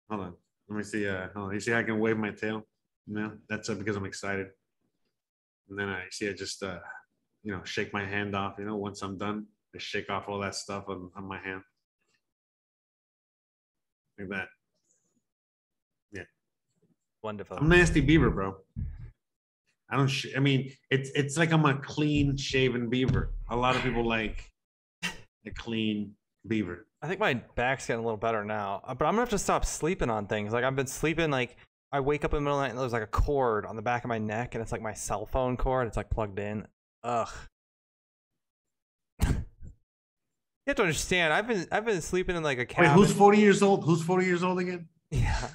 Hold on. Let me see. Uh, hold on. You see how I can wave my tail? No, that's uh, because I'm excited. And then I see I just uh you know shake my hand off. You know, once I'm done. I shake off all that stuff on, on my hand. Like that. Wonderful. I'm nasty beaver, bro. I don't. Sh- I mean, it's it's like I'm a clean shaven beaver. A lot of people like a clean beaver. I think my back's getting a little better now, uh, but I'm gonna have to stop sleeping on things. Like I've been sleeping like I wake up in the middle of the night and there's like a cord on the back of my neck, and it's like my cell phone cord. It's like plugged in. Ugh. you have to understand. I've been I've been sleeping in like a Wait, who's 40 years old? Who's 40 years old again? Yeah,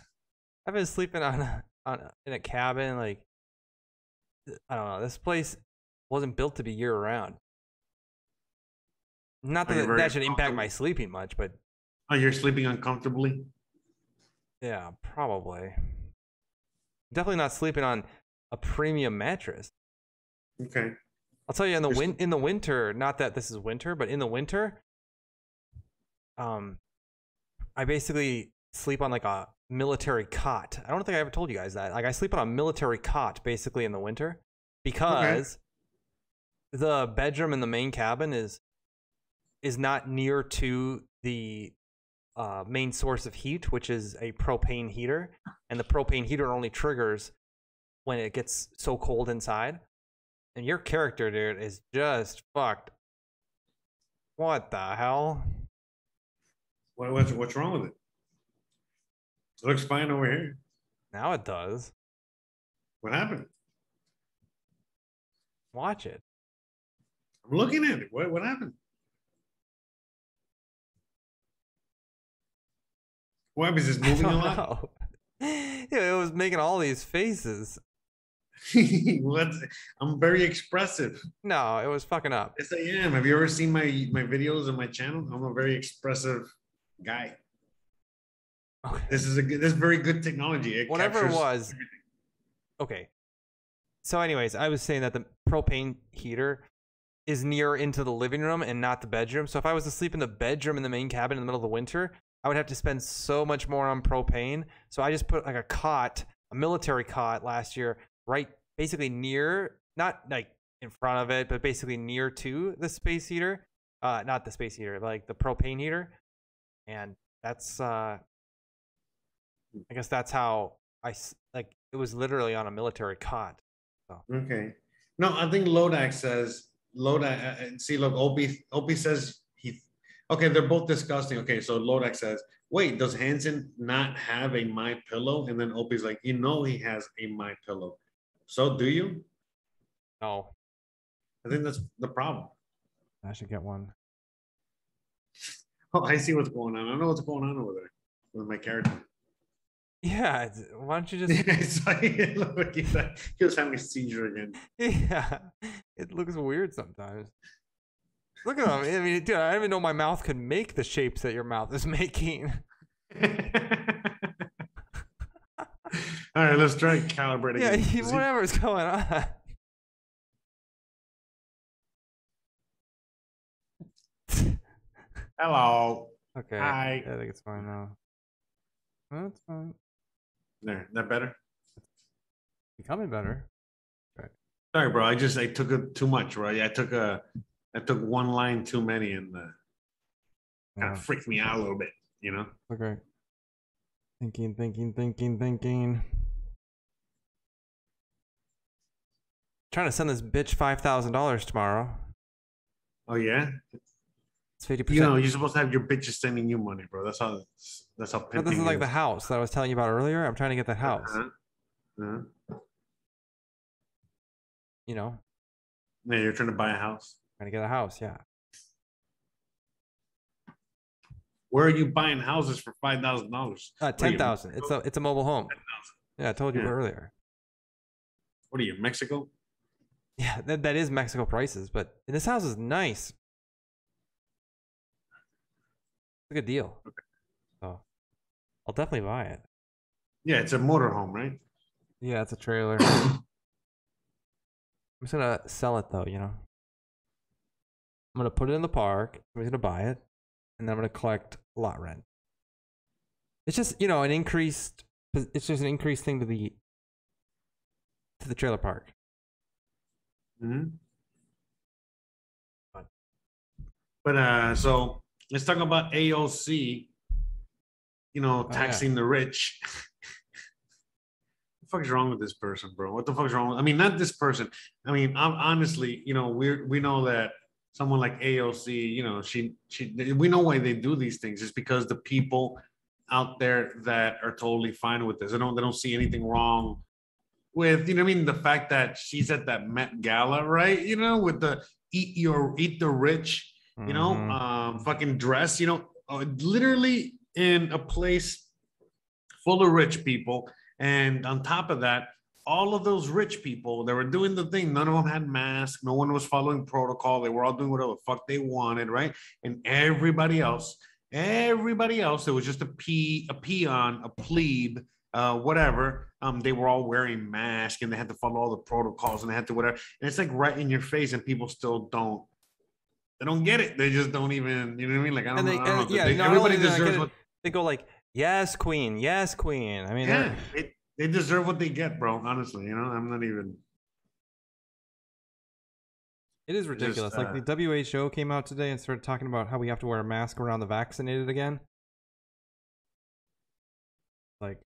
I've been sleeping on a, on a, in a cabin. Like I don't know. This place wasn't built to be year round. Not that that should impact my sleeping much, but Oh, you're sleeping uncomfortably. Yeah, probably. Definitely not sleeping on a premium mattress. Okay. I'll tell you in the win in the winter, not that this is winter, but in the winter, um I basically sleep on like a military cot. I don't think I ever told you guys that. Like I sleep on a military cot basically in the winter because the bedroom in the main cabin is is not near to the uh, main source of heat, which is a propane heater, and the propane heater only triggers when it gets so cold inside. And your character, dude, is just fucked. What the hell? What, what's what's wrong with it? It looks fine over here. Now it does. What happened? Watch it. I'm looking at it. What what happened? What is this moving a lot? know. Yeah, it was making all these faces. what? I'm very expressive. No, it was fucking up. Yes, I am. Have you ever seen my my videos on my channel? I'm a very expressive guy. Okay. This is a good. This is very good technology. It Whatever it was. everything. Okay. So, anyways, I was saying that the propane heater is near into the living room and not the bedroom. So, if I was to sleep in the bedroom in the main cabin in the middle of the winter, I would have to spend so much more on propane. So I just put like a cot, a military cot last year, right basically near, not like in front of it, but basically near to the space heater. Uh, not the space heater, like the propane heater. And that's, uh, I guess that's how I like. It was literally on a military cot. Okay. No, I think Lodax says Lodax. Uh, uh, see, look, Opie Opie says he. Okay, they're both disgusting. Okay, so Lodax says, "Wait, does Hansen not have a My Pillow?" And then Opie's like, "You know, he has a My Pillow. So do you?" No, I think that's the problem. I should get one. Oh, I see what's going on. I know what's going on over there with my character. Yeah, why don't you just? It's like, look, he's like- he was having a seizure again. yeah, it looks weird sometimes. Look at him. I mean, dude, I didn't even know my mouth could make the shapes that your mouth is making. All right, let's try calibrating. Yeah, he- Is he- whatever's going on. Hello. Okay, Hi. I think it's fine now. That's fine. There, that better? Becoming better. Right. Sorry, bro. I just I took it too much, right? I took a I took one line too many and uh, kind Yeah, of freaked me out a little bit, you know. okay. Thinking, thinking, thinking, thinking. Trying to send this bitch five thousand dollars tomorrow. Oh yeah, It's fifty you know you're supposed to have your bitches sending you money, bro. That's how that's how. But this pimping is like the house that I was telling you about earlier. I'm trying to get that house. Uh-huh. Uh-huh. You know, Yeah, you're trying to buy a house. trying to get a house. Yeah. Where are you buying houses for five thousand dollars? Uh, ten thousand. It's a it's a mobile home. Yeah, I told you Yeah. earlier. What are you, Mexico? Yeah, that, that is Mexico prices, but this house is nice. It's a good deal. So I'll definitely buy it. Yeah, it's a motorhome, right? Yeah, it's a trailer. I'm just gonna sell it though, you know. I'm gonna put it in the park. I'm gonna buy it, and then I'm gonna collect lot rent. It's just you know an increased. It's just an increased thing to the to the trailer park. hmm But uh, so let's talk about AOC. You know, Oh, yeah. taxing the rich. the fuck's wrong with this person, bro? What the fuck's wrong? With, I mean, not this person. I mean, I'm honestly, you know, we we know that someone like AOC, you know, she she we know why they do these things. It's because the people out there that are totally fine with this. They don't they don't see anything wrong with you know I mean the fact that she's at that Met Gala, right? You know, with the eat your eat the rich, you know, Mhm. um, fucking dress, you know, uh, literally in a place full of rich people, and on top of that, all of those rich people that were doing the thing, none of them had masks, no one was following protocol, they were all doing whatever the fuck they wanted, right? And everybody else, everybody else, it was just a pea, a peon, a plebe, uh, whatever. Um, they were all wearing masks and they had to follow all the protocols and they had to whatever. And it's like right in your face, and people still don't. They don't get it. They just don't even. You know what I mean? Like I don't, And they- know, I don't and know. yeah, They- everybody only do they not deserves what. They go like, "Yes, queen. Yes, queen." I mean, Yeah, they're- they, they deserve what they get, bro. Honestly, you know, I'm not even. it is just, ridiculous. uh, like the WHO came out today and started talking about how we have to wear a mask around the vaccinated again. Like,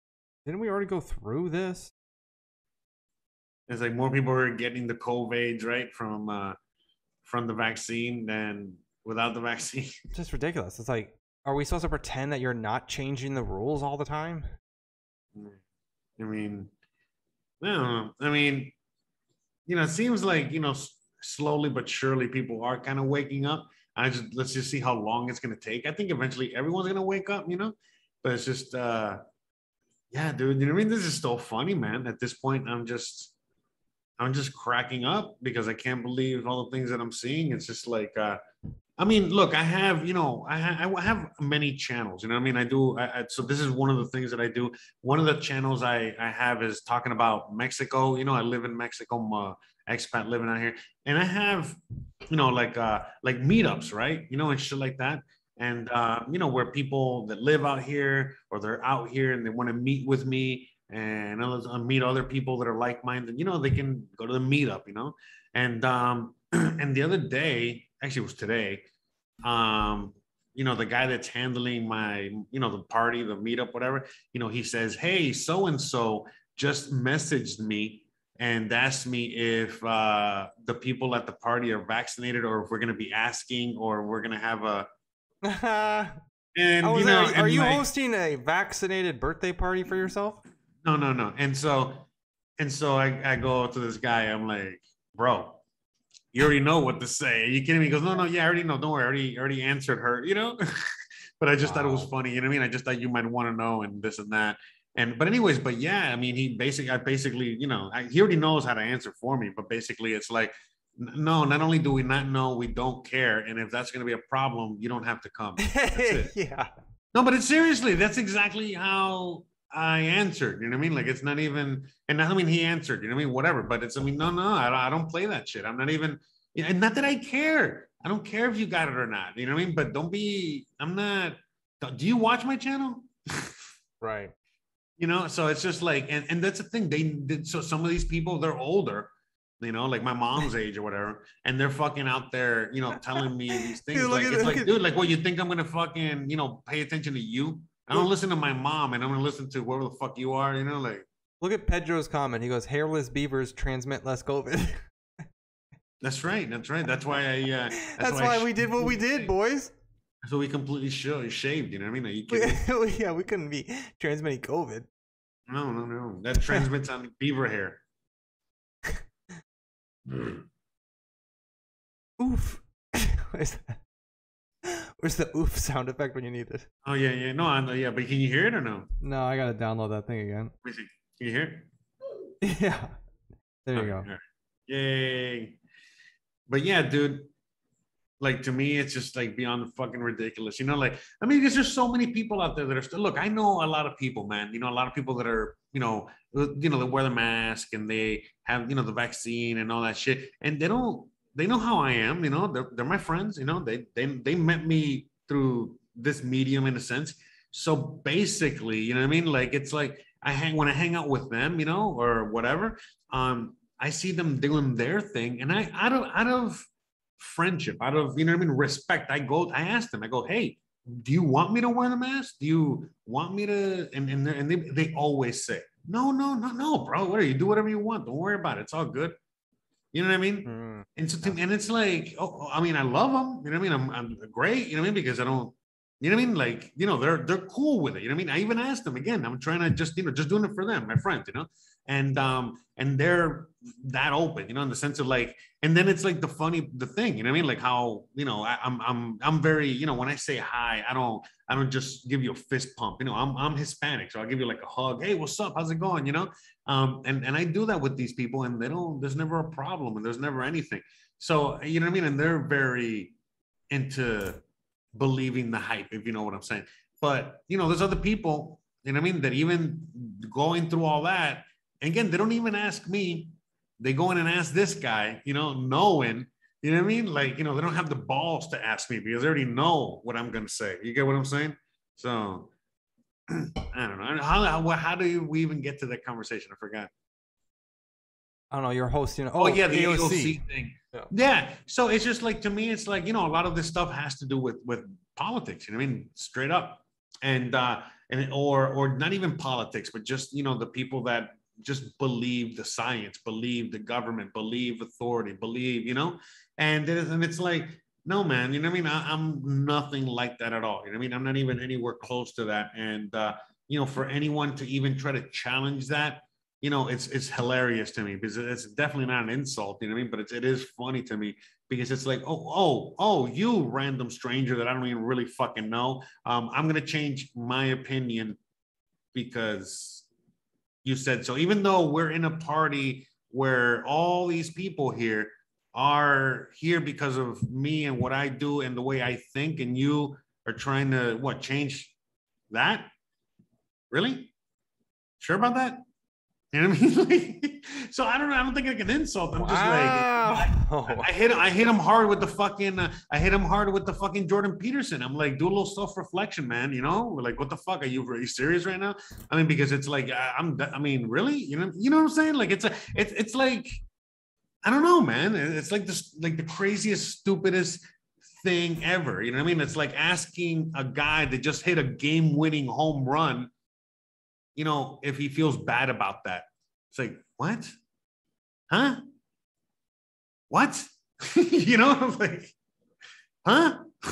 didn't we already go through this? It's like more people are getting the COVID right from uh from the vaccine than without the vaccine. It's just ridiculous. It's like, are we supposed to pretend that you're not changing the rules all the time? I mean, know. I mean, you know, it seems like you know, slowly but surely, people are kind of waking up. I just let's just see how long it's gonna take. I think eventually everyone's gonna wake up, you know. But it's just, uh yeah, dude. You know I mean? This is still funny, man. At this point, I'm just, I'm just cracking up because I can't believe all the things that I'm seeing. It's just like, uh I mean, look, I have, you know, I, ha- I have many channels. You know I mean? I do. I, I, so this is one of the things that I do one of the channels I, I have is talking about Mexico. You know, I live in Mexico. I'm a expat living out here, and I have, you know, like uh like meetups, right? You know, and shit like that. and uh, you know where people that live out here or they're out here and they want to meet with me and meet other people that are like-minded you know they can go to the meetup you know and um and the other day actually it was today um you know the guy that's handling my you know the party the meetup whatever you know he says hey so and so just messaged me and asked me if uh, the people at the party are vaccinated or if we're going to be asking or we're going to have a and oh, you know are, are you like, hosting a vaccinated birthday party for yourself? No no no. And so and so I, I go to this guy i'm like bro you already know what to say. Are you kidding me? He goes, no, no, yeah, I already know. Don't worry, I already, already answered her, you know? but I just wow. thought it was funny. You know what I mean? I just thought you might want to know and this and that. And, but anyways, but yeah, I mean, he basically, I basically, you know, I, he already knows how to answer for me, but basically it's like, no, not only do we not know, we don't care. And if that's going to be a problem, you don't have to come. yeah. No, but it's seriously, that's exactly how I answered. You know what I mean? Like it's not even, and I mean he answered. You know what I mean? Whatever. But it's I mean, no, no, I don't, I don't play that shit. I'm not even. You know, and not that I care. I don't care if you got it or not. You know what I mean? But don't be. I'm not. Do you watch my channel? right. You know, so it's just like, and and that's the thing. They did. So some of these people, they're older. You know, like my mom's age or whatever, and they're fucking out there, you know, telling me these things. Dude, like, it's like, dude, like, what you think I'm gonna fucking, you know, pay attention to you? I don't listen to my mom, and I'm gonna listen to whoever the fuck you are. You know, like. Look at Pedro's comment. He goes, "Hairless beavers transmit less COVID." that's right. That's right. That's why I. Uh, that's, that's why, why we did what we did, boys. So we completely shaved. You know what I mean? You yeah, we couldn't be transmitting COVID. No, no, no. That transmits on beaver hair. Oof. Where's that? Where's the oof sound effect when you need it? Oh yeah, yeah. No, I know, yeah, but can you hear it or no? No, I gotta download that thing again. Let me see. Can you hear it? yeah. There you go. Yay. But yeah, dude. Like to me, it's just like beyond fucking ridiculous. You know, like I mean, because there's so many people out there that are still look, I know a lot of people, man. You know, a lot of people that are, you know, you know, they wear the mask and they have, you know, the vaccine and all that shit. And they don't they know how I am, you know, they're, they're my friends, you know, they, they, they met me through this medium in a sense. So basically, you know what I mean? Like, it's like I hang, when I hang out with them, you know, or whatever, um, I see them doing their thing and I, out of, out of friendship, out of, you know what I mean? Respect, I go, I ask them, I go, Hey, do you want me to wear the mask? Do you want me to? And, and, and they, they always say, no, no, no, no, bro. What are you do whatever you want. Don't worry about it. It's all good. You know what I mean? Mm. And so, to, and it's like, oh, I mean, I love them. You know what I mean? I'm, I'm great. You know what I mean? Because I don't, you know what I mean? Like, you know, they're they're cool with it. You know what I mean? I even asked them again. I'm trying to just, you know, just doing it for them, my friends. You know, and um and they're that open you know in the sense of like and then it's like the funny the thing you know what i mean? Like how you know I, am I'm, I'm i'm very you know when i say hi i don't i don't just give you a fist pump you know i'm i'm hispanic so i'll give you like a hug hey what's up? How's it going? You know? Um and and i do that with these people and they don't there's never a problem and there's never anything. So you know what i mean? And they're very into believing the hype if you know what i'm saying. But you know there's other people you know what i mean that even going through all that again, they don't even ask me. They go in and ask this guy, you know, knowing, you know what I mean? Like, you know, they don't have the balls to ask me because they already know what I'm going to say. You get what I'm saying? So I don't know. How, how, how do we even get to that conversation? I forgot. I don't know. You're hosting. Oh, oh yeah, the AOC, AOC thing. Yeah. yeah. So it's just like to me, it's like you know, a lot of this stuff has to do with with politics. You know, I mean, straight up, and uh, and or or not even politics, but just you know, the people that just believe the science, believe the government, believe authority, believe, you know, and it is, and it's like, no, man, you know what I mean? I, am nothing like that at all. You know what I mean? I'm not even anywhere close to that. And, uh, you know, for anyone to even try to challenge that, you know, it's, it's hilarious to me because it's definitely not an insult, you know what I mean? But it's, it is funny to me because it's like, oh, oh, oh, you random stranger that I don't even really fucking know. Um, I'm to change my opinion because you said so even though we're in a party where all these people here are here because of me and what I do and the way I think, and you are trying to what change that? Really? Sure about that? You know what I mean? Like, so I don't know. I don't think I can insult. I'm just like, I, I hit I hit him hard with the fucking uh, I hit him hard with the fucking Jordan Peterson. I'm like, do a little self reflection, man. You know, We're like, what the fuck are you? You serious right now? I mean, because it's like I, I'm. I mean, really? You know, you know what I'm saying? Like, it's a, it's it's like, I don't know, man. It's like this, like the craziest, stupidest thing ever. You know what I mean? It's like asking a guy that just hit a game winning home run. You know, if he feels bad about that, it's like, what? Huh? What? you know, I'm like, huh?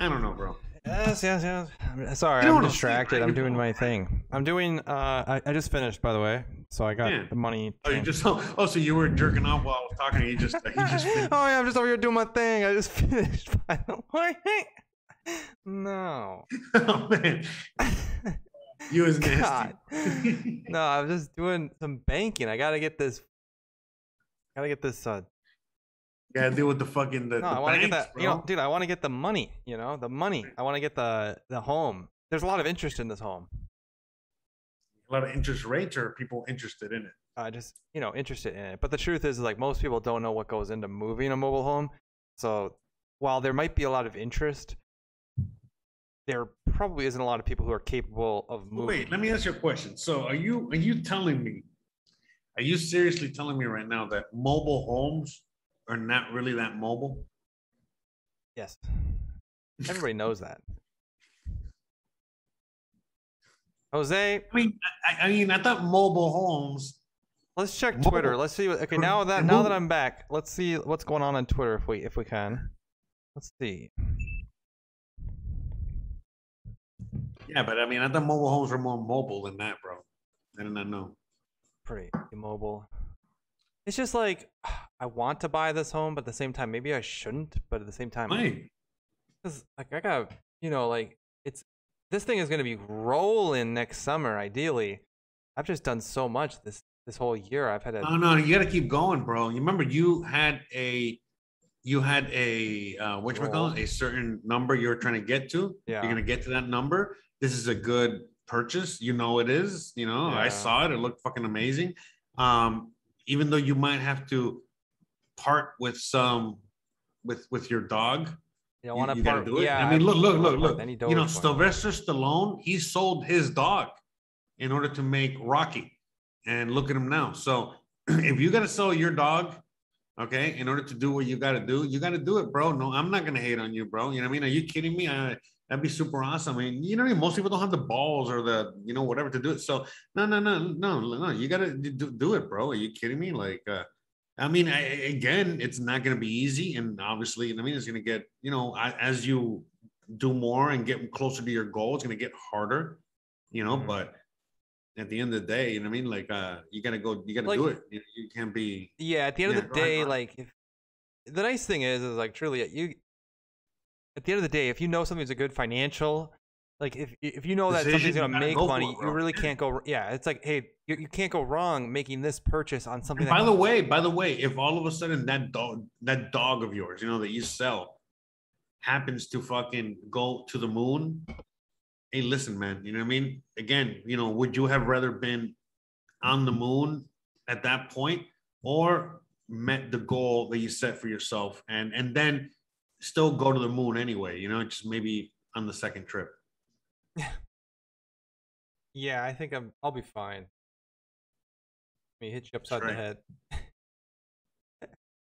I don't know, bro. Yes, yes, yes. Sorry, I'm saying, distracted. right? I'm doing my thing. I'm doing. Uh, I, I just finished, by the way. So I got Yeah. the money. Oh, you just oh, so you were jerking off while I was talking. You just he just oh yeah, I'm just over here doing my thing. I just finished. By the way. No. oh man, you was nasty. No, I was just doing some banking. I gotta get this. I gotta get this. Uh, Gotta deal with the fucking the, no, the I want to get that. You know, dude, I want to get the money. You know, the money. I want to get the the home. There's a lot of interest in this home. a lot of interest rates or people interested in it. I just you know interested in it. But the truth is, like most people don't know what goes into moving a mobile home. So while there might be a lot of interest, there probably isn't a lot of people who are capable of moving. Wait, let me ask you a question. So are you are you telling me, are you seriously telling me right now that mobile homes are not really that mobile? Yes, everybody knows that. Jose, I mean, I, I mean, I thought mobile homes. let's check Mobile. Twitter. Let's see. What, okay, now that now that. I'm back, let's see what's going on on Twitter if we if we can. Let's see. Yeah, but I mean, I thought mobile homes were more mobile than that, bro. I did not know. Pretty mobile. It's just like I want to buy this home, but at the same time, maybe I shouldn't. But at the same time, Why? Cause like I got you know like it's this thing is gonna be rolling next summer ideally. I've just done so much this this whole year. I've had a No, no, you got to keep going, bro. You remember you had a, you had a uh, what you call a certain number you were trying to get to. Yeah. You're gonna get to that number. This is a good purchase. You know it is. You know, I saw it. It looked fucking amazing. Um, even though you might have to part with some, with with your dog. you, wanna gotta part- do it. Yeah, I mean, look, look, look, look. any You know, Sylvester Stallone, he sold his dog in order to make Rocky. And look at him now. So if you got to sell your dog, okay, in order to do what you got to do, you got to do it, bro. No, I'm not going to hate on you, bro. You know what I mean? Are you kidding me? I, that'd be super awesome. I mean, you know, what I mean? most people don't have the balls or the, you know, whatever to do it. So no, no, no, no, no. You got to do, do it, bro. Are you kidding me? Like, uh, I mean, I, again, it's not going to be easy, and obviously, I mean, it's going to get, you know, I, as you do more and get closer to your goal, it's going to get harder, you know. Mhm. But at the end of the day, you know what I mean? Like, uh, you got to go, you got to Like- do it. You, you can't be. Yeah, at the end Yeah, of the day, like if the nice thing is, is like truly you. At the end of the day, if you know something's a good financial, like if if you know that Decision, something's gonna make go money, you really can't go. Yeah, it's like hey, you, you can't go wrong making this purchase on something. By the way, by the way, if all of a sudden that dog, that dog of yours, you know, that you sell, happens to fucking go to the moon, hey, listen, man, you know what I mean? Again, you know, would you have rather been on the moon at that point, or met the goal that you set for yourself, and and then still go to the moon anyway? You know, just maybe on the second trip. Yeah, I think I'm. I'll be fine. Let me hit you upside the head.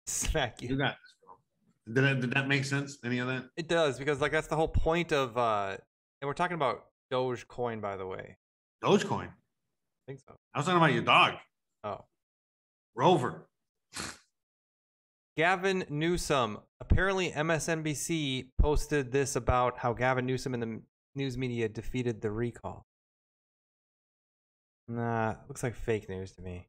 Smack you. You got this, bro. Did that, did that make sense? Any of that? It does because like that's the whole point of. uh And we're talking about Dogecoin, by the way. Dogecoin. I think so. I was talking about your dog, Oh. Rover. Gavin Newsom. Apparently, MSNBC posted this about how Gavin Newsom and the news media defeated the recall. Nah, looks like fake news to me.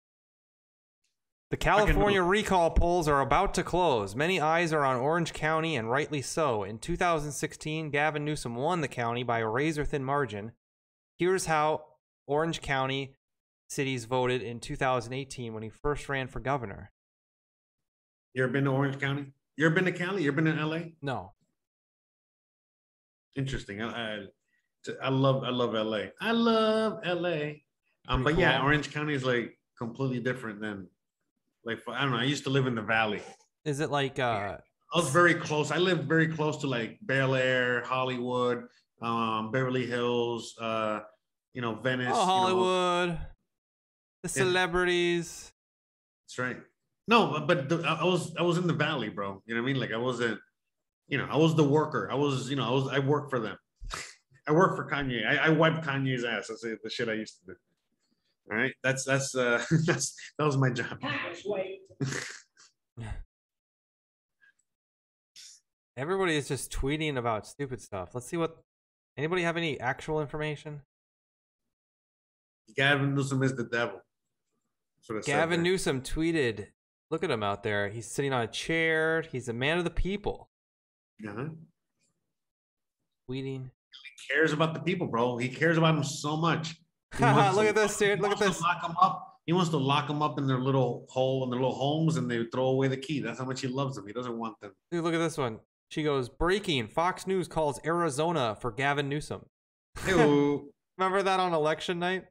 The California recall polls are about to close. Many eyes are on Orange County, and rightly so. In 2016, Gavin Newsom won the county by a razor thin margin. Here's how Orange County cities voted in 2018 when he first ran for governor. You ever been to Orange County? You ever been to Cali? You ever been to LA? No. Interesting. I, I, I love I love LA. I love LA. Um, but yeah. Orange County is like completely different than like I don't know. I used to live in the valley. Is it like uh I was very close. I lived very close to like Bel Air, Hollywood, um, Beverly Hills, uh, you know, Venice. oh you know. Hollywood, the celebrities? That's right. No, but, the, I was I was in the valley, bro. You know what I mean? Like I wasn't, you know, I was the worker. I was, you know, I was I worked for them. I worked for Kanye. I, I wiped Kanye's ass. That's the shit I used to do. All right, that's that's uh that's that was my job. Everybody is just tweeting about stupid stuff. Let's see what. Anybody have any actual information? Gavin Newsom is the devil. Gavin. Newsom tweeted. Look at him out there. He's sitting on a chair. He's a man of the people. Uh-huh. Tweeting. He cares about the people, bro. He cares about them so much. He Haha, wants Look at this, dude. Look at this. Lock them up. He wants to lock them up in their little hole in their little homes, and they throw away the key. That's how much he loves them. He doesn't want them. Dude, look at this one. She goes, breaking. Fox News calls Arizona for Gavin Newsom. Ew. Remember that on election night?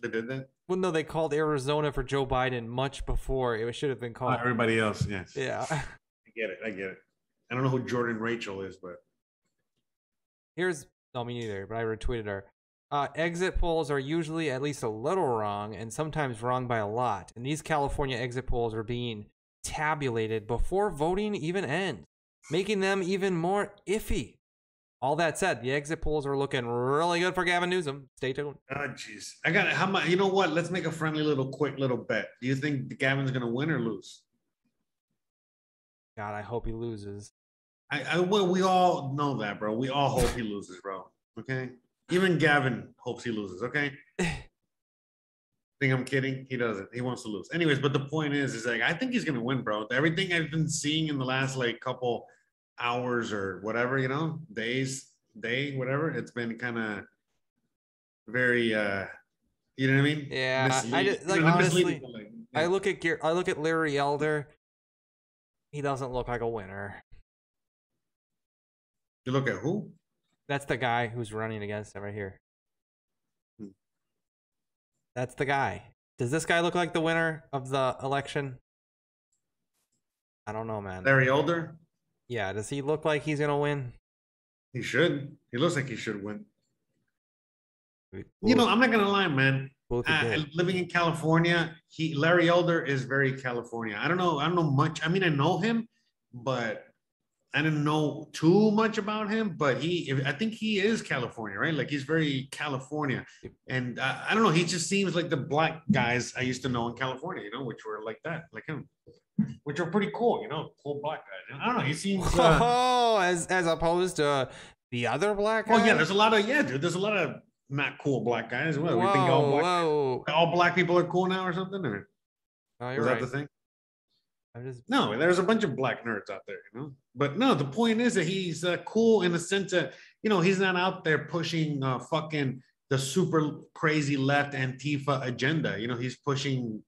they did that. Well, no, they called Arizona for Joe Biden much before it should have been called. everybody else, yes. Yeah. I get it. I get it. I don't know who Jordan Rachel is, but Here's no me neither, but I retweeted her. Uh, exit polls are usually at least a little wrong and sometimes wrong by a lot. And these California exit polls are being tabulated before voting even ends, making them even more iffy. All that said, the exit polls are looking really good for Gavin Newsom. Stay tuned. oh jeez. I got it. how much you know what? Let's make a friendly little quick little bet. Do you think Gavin's gonna win or lose? God, I hope he loses. I, I well, we all know that, bro. We all hope he loses, bro. Okay. Even Gavin hopes he loses. Okay. think I'm kidding? He doesn't. He wants to lose. Anyways, but the point is, is like I think he's gonna win, bro. Everything I've been seeing in the last like couple hours or whatever, you know, days, day, whatever, it's been kind of very uh you know what I mean? Yeah, I just- like, you know, honestly, but, I look at Gear, I look at Larry Elder. He doesn't look like a winner. you look at who? That's the guy who's running against him right here. Hmm. That's the guy. Does this guy look like the winner of the election? I don't know, man. Larry Older? Yeah, does he look like he's gonna win? He should. He looks like he should win. You know, I'm not gonna lie, man. we'll look at Uh, living in California, he Larry Elder is very California. I don't know. I don't know much. I mean, I know him, but I didn't know too much about him. But he, I think he is California, right? Like he's very California, and uh, I don't know. He just seems like the black guys I used to know in California, you know, which were like that, like him, which are pretty cool, you know, cool black guys. I don't know. He seems. Uh, oh, as as opposed to the other black guy. oh yeah, there's a lot of yeah, dude. There's a lot of not cool black guys. What, we think all Whoa, black, whoa. all black people are cool now or something? Or Oh, is you're that right. the thing? I'm just No, there's a bunch of black nerds out there, you know. But no, the point is that he's uh, cool in the sense that you know he's not out there pushing uh, fucking the super crazy left Antifa agenda. You know, he's pushing,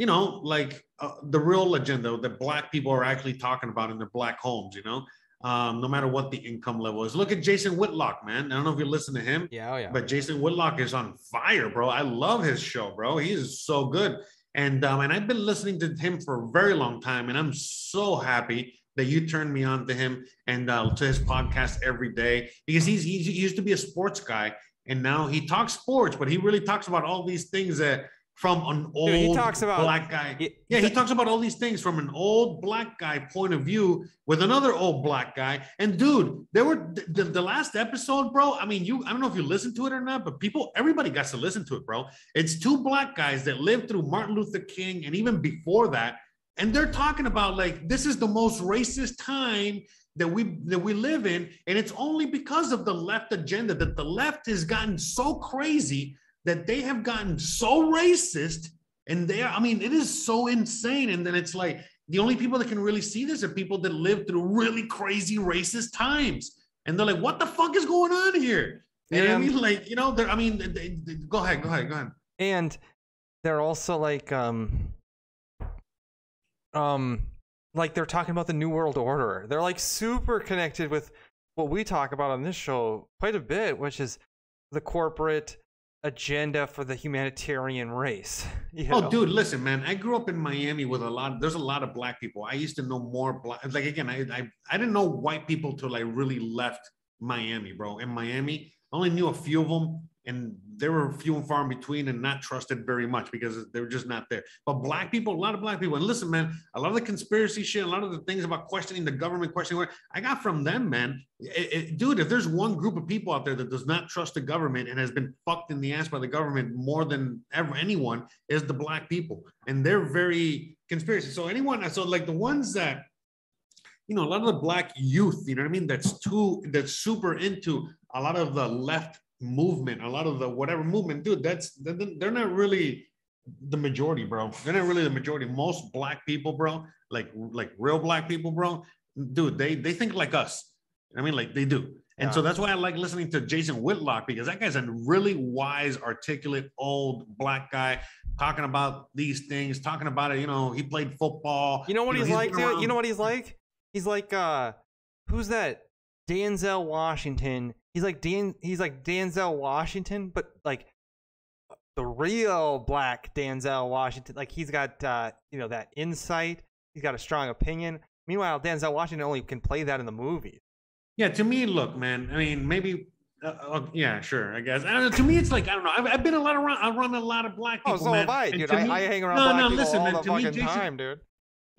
you know, like uh, the real agenda that black people are actually talking about in their black homes. You know, um, no matter what the income level is. Look at Jason Whitlock, man. I don't know if you listen to him. yeah, oh yeah. But Jason Whitlock is on fire, bro. I love his show, bro. He is so good. And um, and I've been listening to him for a very long time, and I'm so happy that you turned me on to him and uh, to his podcast every day because he's, he's he used to be a sports guy, and now he talks sports, but he really talks about all these things that from an old Dude, he talks about- black guy. He- Yeah, he talks about all these things from an old black guy point of view with another old black guy. And dude, there were the, the last episode, bro. I mean, you I don't know if you listened to it or not, but people, everybody got to listen to it, bro. It's two black guys that lived through Martin Luther King and even before that. And they're talking about like this is the most racist time that we that we live in. And it's only because of the left agenda that the left has gotten so crazy that they have gotten so racist and they are, I mean, it is so insane. And then it's like the only people that can really see this are people that live through really crazy racist times. And they're like, what the fuck is going on here? You I mean? Like, you know, they're, I mean, they, they- go ahead, go ahead, go ahead. and they're also like um um like they're talking about the new world order they're like super connected with what we talk about on this show quite a bit which is the corporate agenda for the humanitarian race. you Oh, dude, listen, man. I grew up in Miami with a lot. There's a lot of black people. I used to know more black. Like again, I I, I didn't know white people till I really left Miami, bro. In Miami, I only knew a few of them, and they were few and far in between, and not trusted very much because they were just not there. But black people, a lot of black people, and listen, man, a lot of the conspiracy shit, a lot of the things about questioning the government, questioning what I got from them, man. It- it- dude, if there's one group of people out there that does not trust the government and has been fucked in the ass by the government more than ever anyone, is the black people, and they're very conspiracy. So anyone, so like the ones that, you know, a lot of the black youth, you know what I mean, that's too, that's super into a lot of the left movement, a lot of the whatever movement, dude. That's they're not really the majority, bro. They're not really the majority. Most black people, bro, like like real black people, bro, dude, they they think like us. I mean, like they do. And so that's why I like listening to Jason Whitlock because that guy's a really wise, articulate, old black guy talking about these things, talking about it. You know, he played football. You know what he's, like, dude? You know what he's like? He's like uh who's that? Denzel Washington. He's like Dan he's like Denzel Washington, but like the real black Denzel Washington. Like he's got uh you know that insight. He's got a strong opinion. Meanwhile, Denzel Washington only can play that in the movies. Yeah, to me, look, man. I mean, maybe. Uh, uh, yeah, sure. I guess. I don't know, to me, it's like I don't know. I've, I've been a lot around. I run a lot of black people. Oh, people. so man. have I, dude. I, me- I hang around No, black no, people listen, all man, the to me, Jason- time, dude.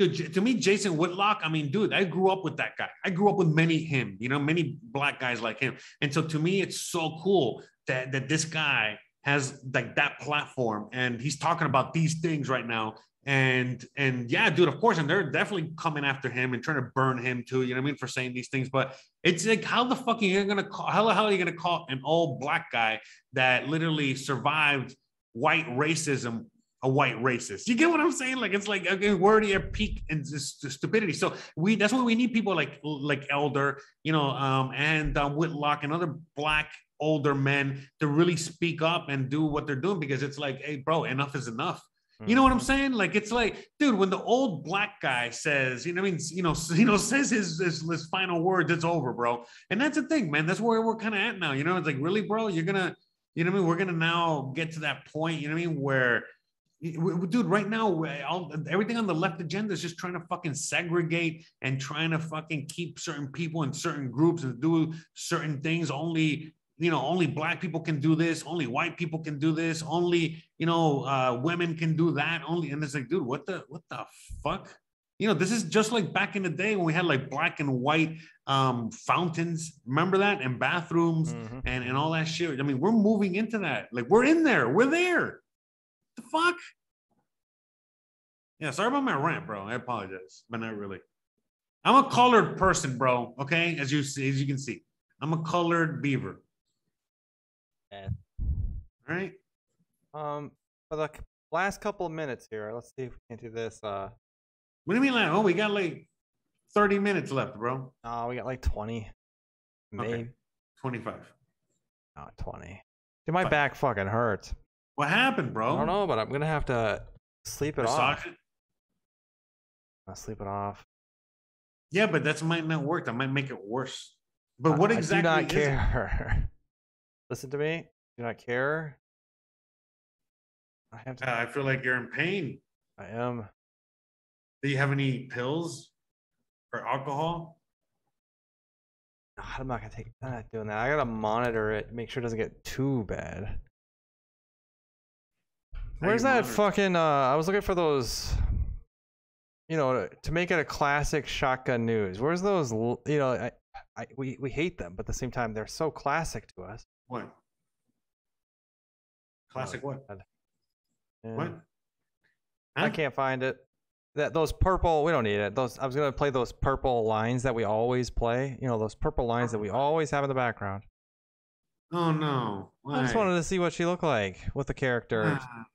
Dude, to me, Jason Whitlock, I mean, dude, I grew up with that guy. I grew up with many him, you know, many black guys like him. And so to me, it's so cool that that this guy has like that platform and he's talking about these things right now. And and yeah, dude, of course, and they're definitely coming after him and trying to burn him too, you know what I mean, for saying these things. But it's like, how the fuck are you gonna call how the hell are you gonna call an old black guy that literally survived white racism a white racist. You get what I'm saying? Like it's like okay, we're already at peak this stupidity. So we that's why we need people like like Elder, you know, um, and um, Whitlock and other black older men to really speak up and do what they're doing because it's like, hey, bro, enough is enough. You know what I'm saying? Like it's like, dude, when the old black guy says, you know, I mean, you know, you know, says his, his his final words, it's over, bro. And that's the thing, man. That's where we're kind of at now. You know, it's like, really, bro, you're gonna, you know, I mean, we're gonna now get to that point. You know, I mean, where dude right now all, everything on the left agenda is just trying to fucking segregate and trying to fucking keep certain people in certain groups and do certain things only you know only black people can do this only white people can do this only you know uh women can do that only and it's like dude what the what the fuck you know this is just like back in the day when we had like black and white um fountains remember that and bathrooms Mhm. and and all that shit. I mean, we're moving into that. Like we're in there. We're there. The fuck? Yeah, sorry about my rant, bro. I apologize, but not really. I'm a colored person, bro. Okay, as you see, as you can see, I'm a colored beaver. Yeah. All right. Um, for the last couple of minutes here, let's see if we can do this. Uh, What do you mean, like? Oh, we got like 30 minutes left, bro. oh, we got like twenty, Okay. maybe 25. not twenty. Dude, my Fuck. back fucking hurts. What happened, bro? I don't know, but I'm gonna have to sleep it off. It? I'll sleep it off. Yeah, but that might not work. That might make it worse. But I- what I exactly do not care. Listen to me. Do not care. I have to. Uh, I feel like you're in pain. I am. Do you have any pills or alcohol? I'm not gonna take. I'm not doing that. I gotta monitor it, make sure it doesn't get too bad. Where's that monitor? fucking? Uh, I was looking for those. You know, to- to make it a classic shotgun news. Where's those? You know, I, I we we hate them, but at the same time, they're so classic to us. What? Classic what? God. What? Yeah. I can't find it. That those purple, we don't need it. Those I was gonna play those purple lines that we always play. You know, those purple lines that we always have in the background. Oh no. I just wanted to see what she looked like with the character. Ah.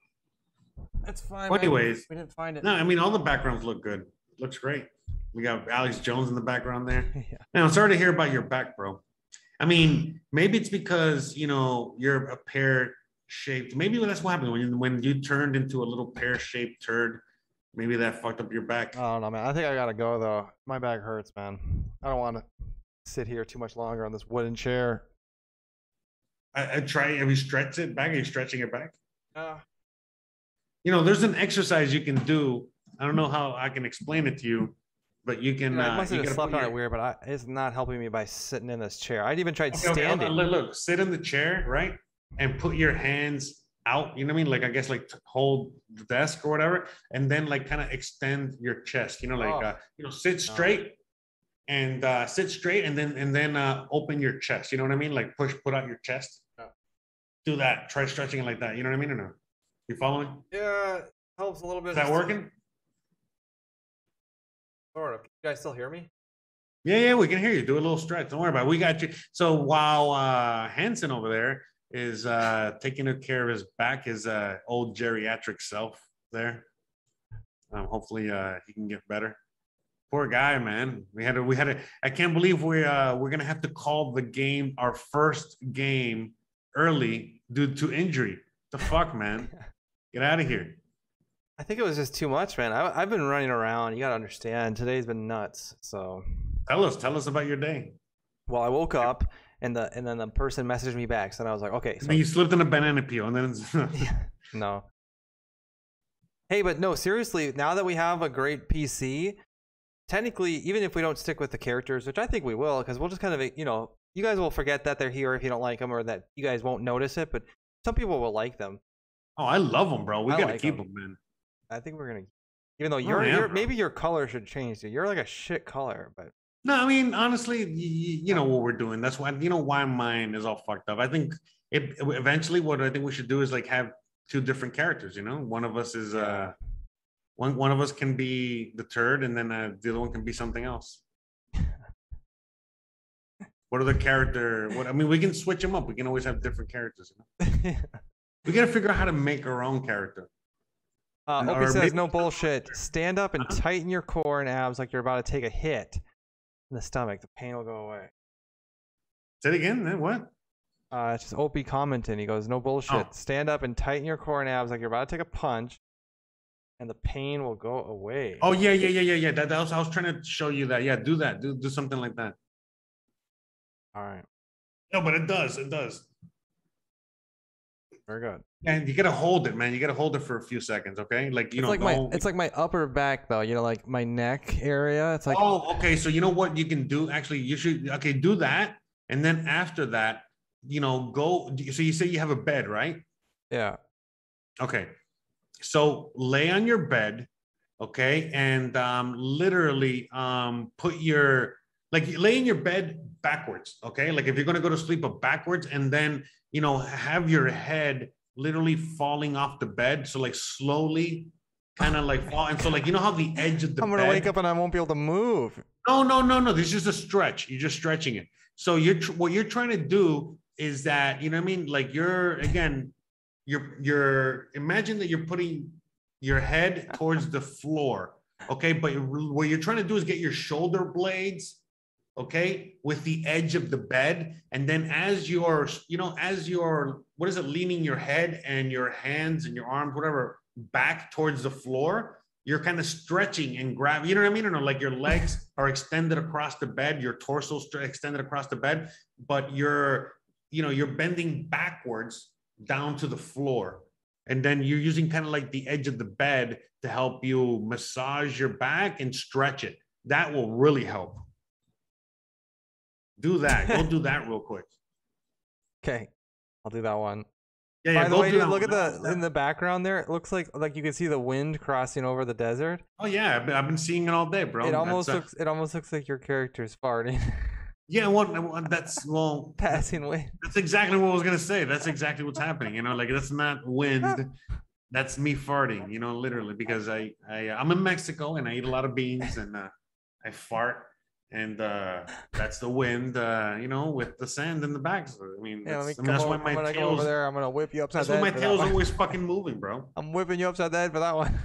That's fine. Well, anyways. we didn't find it. No, I mean all the backgrounds look good. Looks great. We got Alex Jones in the background there. yeah. Now, I'm sorry to hear about your back, bro. I mean, maybe it's because you know you're a pear shaped. Maybe that's what happened when you, when you turned into a little pear shaped turd. Maybe that fucked up your back. I don't know, man. I think I gotta go though. My back hurts, man. I don't want to sit here too much longer on this wooden chair. I, I try. Have you stretched it back? Are you stretching it back? Uh, You know, there's an exercise you can do. I don't know how I can explain it to you, but you can. I uh, must you have slept on your- it weird, but I, it's not helping me by sitting in this chair. I'd even tried Okay, okay, standing. on, Look, look, sit in the chair, right? And put your hands out. You know what I mean? Like I guess like to hold the desk or whatever, and then like kind of extend your chest. You know, like Oh. uh, you know, sit straight and uh, sit straight, and then and then uh, open your chest. You know what I mean? Like push, put out your chest. Yeah. Do that. Try stretching it like that. You know what I mean or no? You following? Yeah, helps a little bit. Is that to- working? Sort of. Can you guys still hear me? Yeah, yeah, we can hear you. Do a little stretch. Don't worry about it. We got you. So while uh Hanson over there is uh taking care of his back, his uh old geriatric self there. Um, hopefully uh he can get better. Poor guy, man. We had to we had to I can't believe we uh we're gonna have to call the game our first game early due to injury. The fuck, man. Get out of here. I think it was just too much, man. I, I've been running around. You gotta understand. Today's been nuts. So, Tell us, tell us about your day. well, I woke up and the and then the person messaged me back. So then I was like, okay, so you slipped in a banana peel and then no. Hey, but no, seriously. Now that we have a great PC, technically, even if we don't stick with the characters, which I think we will, because we'll just kind of, you know, you guys will forget that they're here if you don't like them, or that you guys won't notice it. But some people will like them. Oh, I love them, bro. We I gotta like keep 'em. them, man. I think we're gonna, even though Oh, you're, you're maybe your color should change. Dude. You're like a shit color, but No, I mean honestly, you, you know what we're doing. That's why you know why mine is all fucked up. I think it eventually what I think we should do is like have two different characters. You know, one of us is uh one one of us can be the turd, and then uh, the other one can be something else. What other character? What I mean, we can switch them up. We can always have different characters. You know? We got to figure out how to make our own character. Uh, Or Opie says, maybe- no bullshit. Stand up and Uh-huh. tighten your core and abs like you're about to take a hit in the stomach. The pain will go away. Say it again. Then What? Uh, it's just Opie commenting. He goes, no bullshit. Oh. Stand up and tighten your core and abs like you're about to take a punch and the pain will go away. Oh yeah, yeah, yeah, yeah, yeah. That, that was I was trying to show you that. Yeah, do that. Do do something like that. All right. No, but it does. It does. Very good. And you gotta hold it, man. You gotta hold it for a few seconds, okay? Like you it's know, like my it's like my upper back though, you know, like my neck area. It's like oh, okay. So you know what you can do? Actually, you should okay do that, and then after that, you know, go. So you say you have a bed, right? yeah. Okay. So lay on your bed, okay, and um, literally um, put your like lay in your bed backwards, okay. Like if you're gonna go to sleep, but backwards, and then you know have your head literally falling off the bed. So like slowly, kind of like fall. And so like you know how the edge of the bed I'm gonna bed, wake up and I won't be able to move. no, no, no, no. This is just a stretch. You're just stretching it. So you're tr- what you're trying to do is that you know what I mean. Like you're again, you're you're imagine that you're putting your head towards the floor. Okay, but what you're trying to do is get your shoulder blades, okay, with the edge of the bed, and then as you're you know as you're what is it leaning your head and your hands and your arms whatever back towards the floor you're kind of stretching and grab you know what i mean? Or no like your legs are extended across the bed your torso extended across the bed but you're you know you're bending backwards down to the floor. And then you're using kind of like the edge of the bed to help you massage your back and stretch it. That will really help do that go do that real quick Okay. I'll do that one. yeah, yeah By the way, dude, look at the in the background there. It looks like like you can see the wind crossing over the desert. oh yeah I've been, I've been seeing it all day bro it almost uh, looks it almost looks like your character's farting, yeah well, well, that's well passing wind. That's exactly what I was gonna say. That's exactly what's happening. You know, like that's not wind. That's me farting. You know, literally because I I I'm in Mexico and I eat a lot of beans and uh, I fart and uh, that's the wind. Uh, you know, with the sand in the back. So, I mean, Yeah, that's, I mean, that's over, why my gonna go over tail's there. I'm gonna whip you upside that's the why my tail's always fucking moving, bro. I'm whipping you upside the head for that one.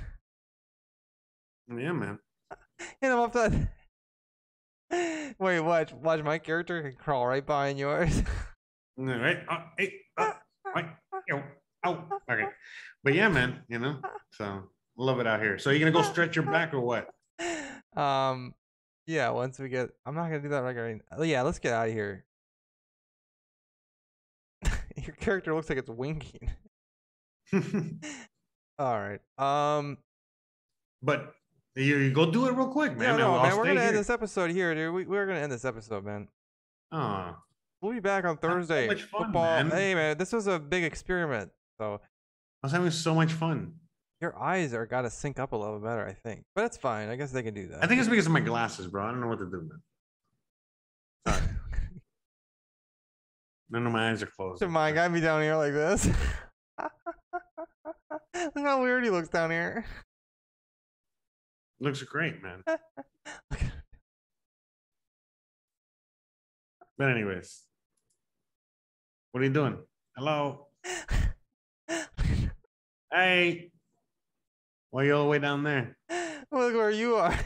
Yeah, man. and I'm upside. Wait, watch, watch. My character can crawl right behind yours. All right. Uh, hey, uh, right. Ow, ow. Okay. But yeah, man. You know, so love it out here. So you gonna go stretch your back or what? um, yeah. Once we get, I'm not gonna do that right. right oh, yeah, let's get out of here. Your character looks like it's winking. All right. Um. but you, you go do it real quick, man. no, no, man. We're gonna end this episode here, dude. We, we're gonna end this episode, man. Aw. We'll be back on so Thursday. much fun, Football. man. Hey, man, this was a big experiment. So I was having so much fun. Your eyes are gotta sync up a little better, I think. But it's fine. I guess they can do that. I think it's because of my glasses, bro. I don't know what to do, man. Sorry. None of my eyes are closed. So my guy be down here like this. Look how weird he looks down here. Looks great, man. But anyways, what are you doing? Hello. Hey. Why you all the way down there? Look where you are.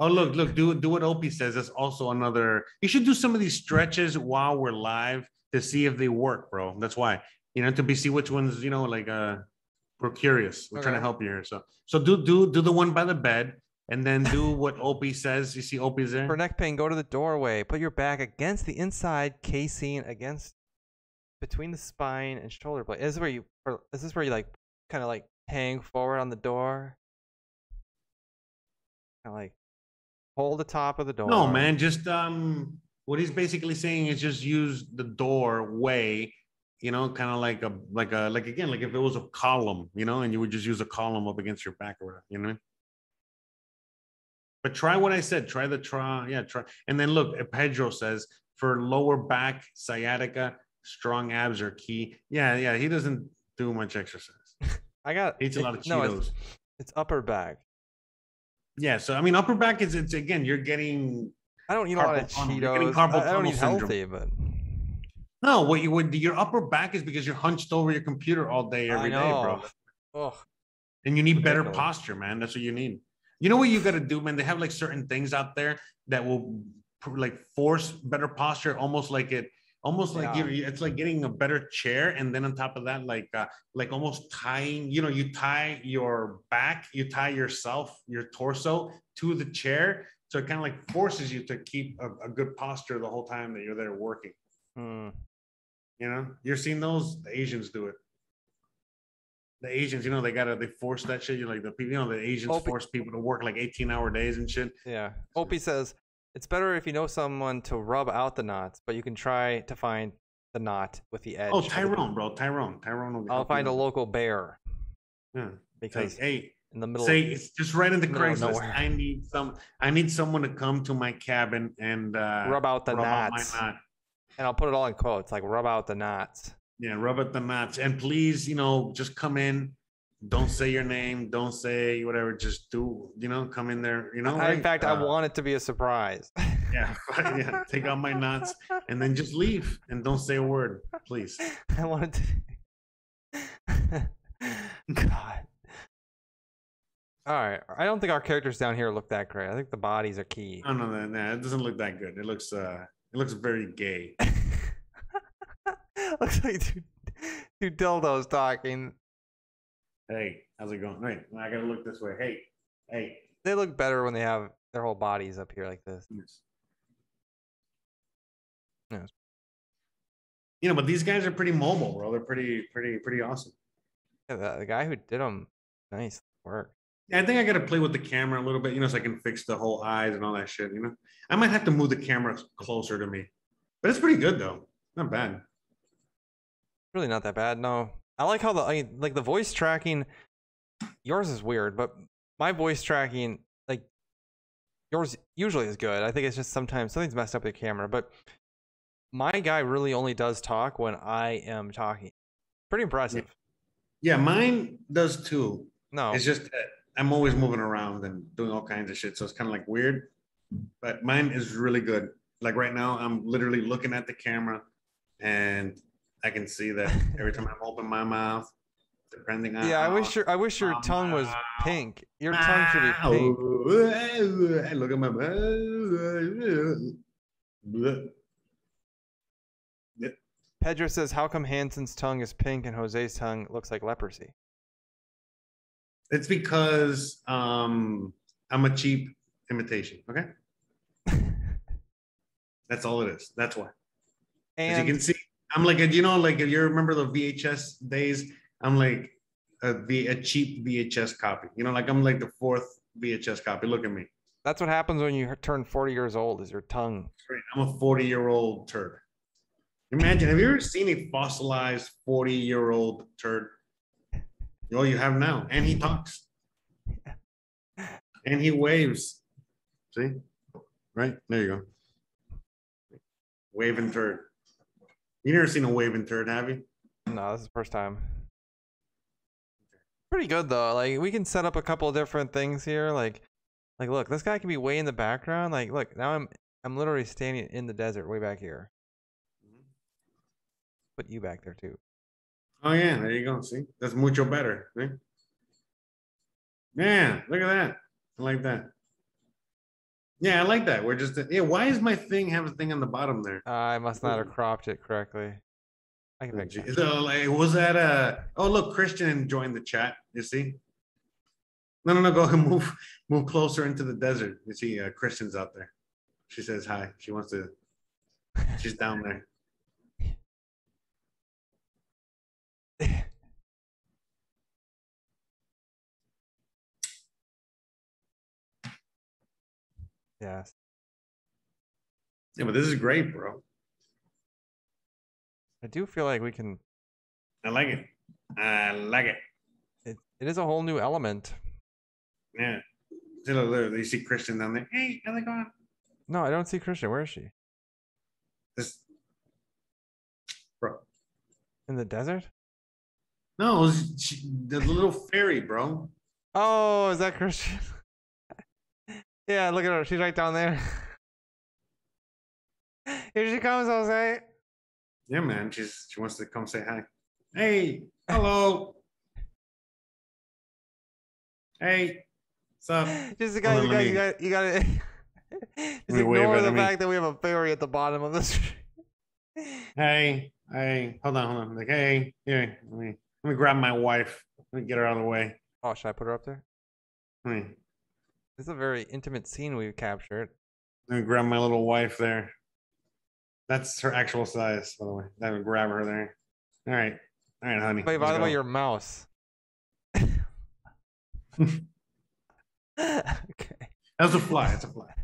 Oh, look, look, do do what Opie says. That's also another. You should do some of these stretches while we're live to see if they work, bro. That's why. You know, to be see which ones, you know, like uh we're curious. We're trying to help you here. So so do do do the one by the bed and then do what Opie says. You see Opie's there? For neck pain, go to the doorway. Put your back against the inside casing against between the spine and shoulder blade. This is where you or is this where you like kind of like hang forward on the door? Kind of like hold the top of the door. No, man, just um what he's basically saying is just use the doorway, you know, kind of like a like a like again, like if it was a column, you know, and you would just use a column up against your back or whatever, you know. But try what I said. Try the try, yeah, try. And then look, Pedro says for lower back sciatica, strong abs are key. Yeah, yeah, he doesn't do much exercise. I got eats a lot of no, Cheetos. it's, it's upper back. Yeah, so I mean, upper back is it's again, you're getting I don't eat a lot of tunnel. Cheetos. carpal I, I don't tunnel eat syndrome. healthy, but No, what you would your upper back is because you're hunched over your computer all day, every day, bro. oh, And you need better posture, man. That's what you need. You know what you got to do, man? They have like certain things out there that will like force better posture, almost like it, almost like Yeah. you it's like getting a better chair, and then on top of that, like uh, like almost tying. You know, you tie your back, you tie yourself, your torso to the chair, so it kind of like forces you to keep a, a good posture the whole time that you're there working. hmm. You know, you're seeing those. The Asians do it. The Asians, you know, they gotta they force that shit. You like the people, you know, the Asians Opie- force people to work like 18 hour days and shit. Yeah. Opie says it's better if you know someone to rub out the knots, but you can try to find the knot with the edge. Oh, Tyrone, bro, Tyrone, Tyrone will. I'll help you find a local bear Yeah. Because hey, in the middle. say it's just right in the of Craigslist. I need some. I need someone to come to my cabin and uh, rub out the rub out knots, knot. and I'll put it all in quotes, like rub out the knots. Yeah, rub out the knots. And please, you know, just come in. Don't say your name. Don't say whatever. Just do, you know, come in there. You know, I- in fact, I Uh, want it to be a surprise. Yeah, yeah. Take out my knots and then just leave and don't say a word, please. I wanted to. God. All right. I don't think our characters down here look that great. I think the bodies are key. No, no, no, no. It doesn't look that good. It looks, uh, it looks very gay. Looks like two, two dildos talking. Hey, how's it going? Wait, I gotta look this way. Hey, hey. They look better when they have their whole bodies up here like this. Yes. Yes. You know, but these guys are pretty mobile, bro. They're pretty, pretty, pretty awesome. Yeah, the, the guy who did them, nice work. Yeah, I think I gotta play with the camera a little bit, you know, so I can fix the whole eyes and all that shit. You know, I might have to move the camera closer to me, but it's pretty good though. Not bad. Really not that bad. No, I like how the I, like the voice tracking. Yours is weird, but my voice tracking, like yours, usually is good. I think it's just sometimes something's messed up with the camera. But my guy really only does talk when I am talking. Pretty impressive. Yeah, mine does too. No, It's just that I'm always moving around and doing all kinds of shit. So it's kind of like weird, but mine is really good. Like right now, I'm literally looking at the camera and I can see that every time I open my mouth, depending on. yeah. I wish your I wish your tongue was uh, pink. Your tongue should be pink. Hey, Look at my mouth. Pedro says, "How come Hanson's tongue is pink and Jose's tongue looks like leprosy?" It's because um, I'm a cheap imitation. Okay, that's all it is. That's why. As you can see, I'm like, you know, like if you remember the VHS days, I'm like a, v, a cheap VHS copy. You know, like I'm like the fourth VHS copy. Look at me. That's what happens when you turn 40 years old. Is your tongue? I'm a 40 year old turd. Imagine, have you ever seen a fossilized 40 year old turd? Oh, you have now. And he talks. And he waves. See? Right? There you go. Waving turd. You never seen a waving turd, have you? No, this is the first time. Pretty good though. Like we can set up a couple of different things here. Like, like look, this guy can be way in the background. Like, look, now I'm I'm literally standing in the desert, way back here. Put you back there too. Oh yeah, there you go. See, that's mucho better. See? Yeah, look at that. I like that. Yeah, I like that. We're just uh, yeah. Why is my thing have a thing on the bottom there? Uh, I must not have cropped it correctly. I can Oh, fix So like, was that a? Oh look, Christian joined the chat. You see? No, no, no. Go ahead, move, move closer into the desert. You see, uh, Christian's out there. She says hi. She wants to. She's down there. Yes. Yeah, but this is great, bro. I do feel like we can. I like it. I like it. It, it is a whole new element. Yeah. Look, you see Christian down there. Hey, how's it going? No, I don't see Christian. Where is she? This, bro. In the desert? No, it was she, the little fairy, bro. Oh, is that Christian? yeah, look at her. She's right down there. Here she comes, Jose. Yeah, man. She's she wants to come say hi. Hey, hello. Hey, what's up? Just the guy, you let got, me- you got, you got to. Just ignore the me- fact that we have a fairy at the bottom of the street. Hey, hey, hold on, hold on. Like, hey, here, let me let me grab my wife. Let me get her out of the way. oh, should I put her up there? Let me, This is a very intimate scene we've captured. let me grab my little wife there. That's her actual size, by the way. Let me grab her there. All right, all right, honey. Wait, by the way, your mouse. okay. That's a fly. It's a fly.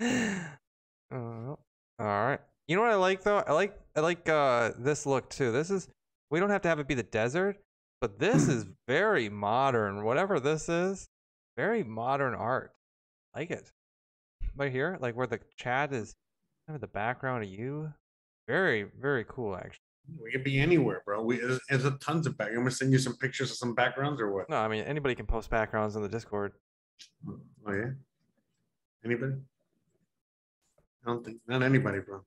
Uh, all right. You know what I like though? I like I like uh this look too. This is we don't have to have it be the desert, but this is very modern. Whatever this is, very modern art. like it. Right here, like where the chat is kind of the background of you. Very, very cool actually. We could be anywhere, bro. We there's, there's a tons of back. I'm gonna send you some pictures of some backgrounds or what? No, I mean anybody can post backgrounds in the Discord. Oh yeah. Anybody? I don't think not anybody, bro.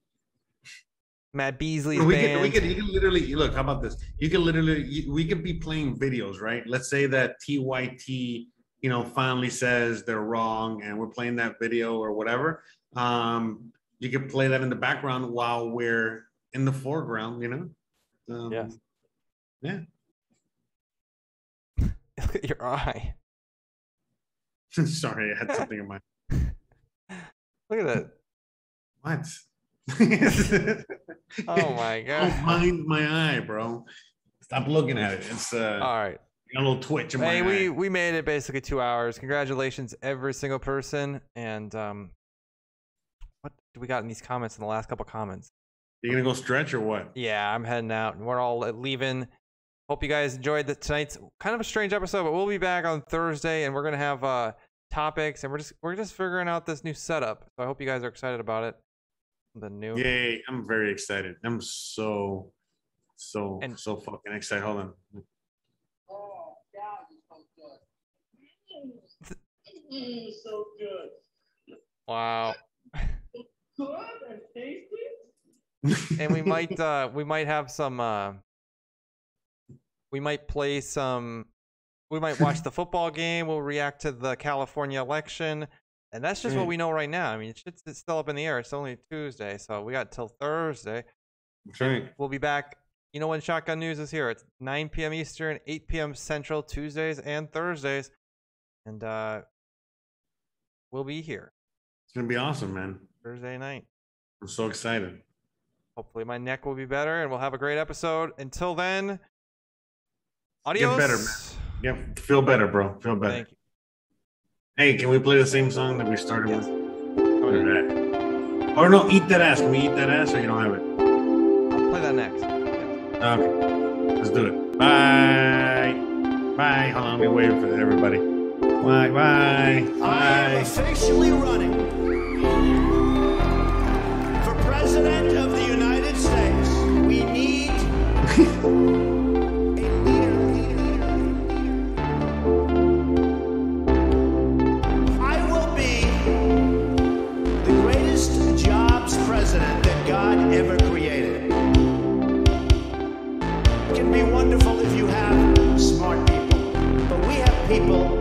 Matt Beasley's we band. could, we could, you can literally look. How about this? You can literally, you, we could be playing videos, right? Let's say that TYT, you know, finally says they're wrong, and we're playing that video or whatever. Um, you could play that in the background while we're in the foreground, you know. Um, Yes. Yeah. Look at your eye. Sorry, I had something in my Look at that. what? Oh my god. Don't mind my eye, bro. Stop looking at it. It's uh, All right. A little twitch Hey, eye. we we made it basically two hours. Congratulations, every single person. And um, what do we got in these comments in the last couple comments? You gonna go stretch or what? Yeah, I'm heading out, and we're all leaving. Hope you guys enjoyed the tonight's kind of a strange episode, but we'll be back on Thursday, and we're gonna have uh topics, and we're just we're just figuring out this new setup. So I hope you guys are excited about it. The new. Yay! I'm very excited. I'm so, so, And- so fucking excited. Hold on. Oh, God, it's so good. Mm, so good. Wow. Good and tasty. and we might uh we might have some uh we might play some we might watch the football game we'll react to the california election and that's just what Mm. we know right now i mean shit's it's still up in the air it's only tuesday so we got till thursday That's right. we'll be back you know when shotgun news is here it's 9 p.m eastern 8 p.m central tuesdays and thursdays and uh we'll be here It's gonna be awesome, man. thursday night I'm so excited. hopefully my neck will be better and we'll have a great episode. Until then, adios. better, man. Yeah, feel better, bro. Feel better. Thank you. Hey, can we play the same song that we started Yes. with? Oh, Or yeah. that? Or no, eat that ass. Can we eat that ass, or you don't have it? I'll play that next. Okay, let's do it. Bye. Bye. Hold on, me wave for everybody. Bye. Bye. I am officially running for President of the United States. We need a leader. I will be the greatest jobs president that God ever created. It can be wonderful if you have smart people, but we have people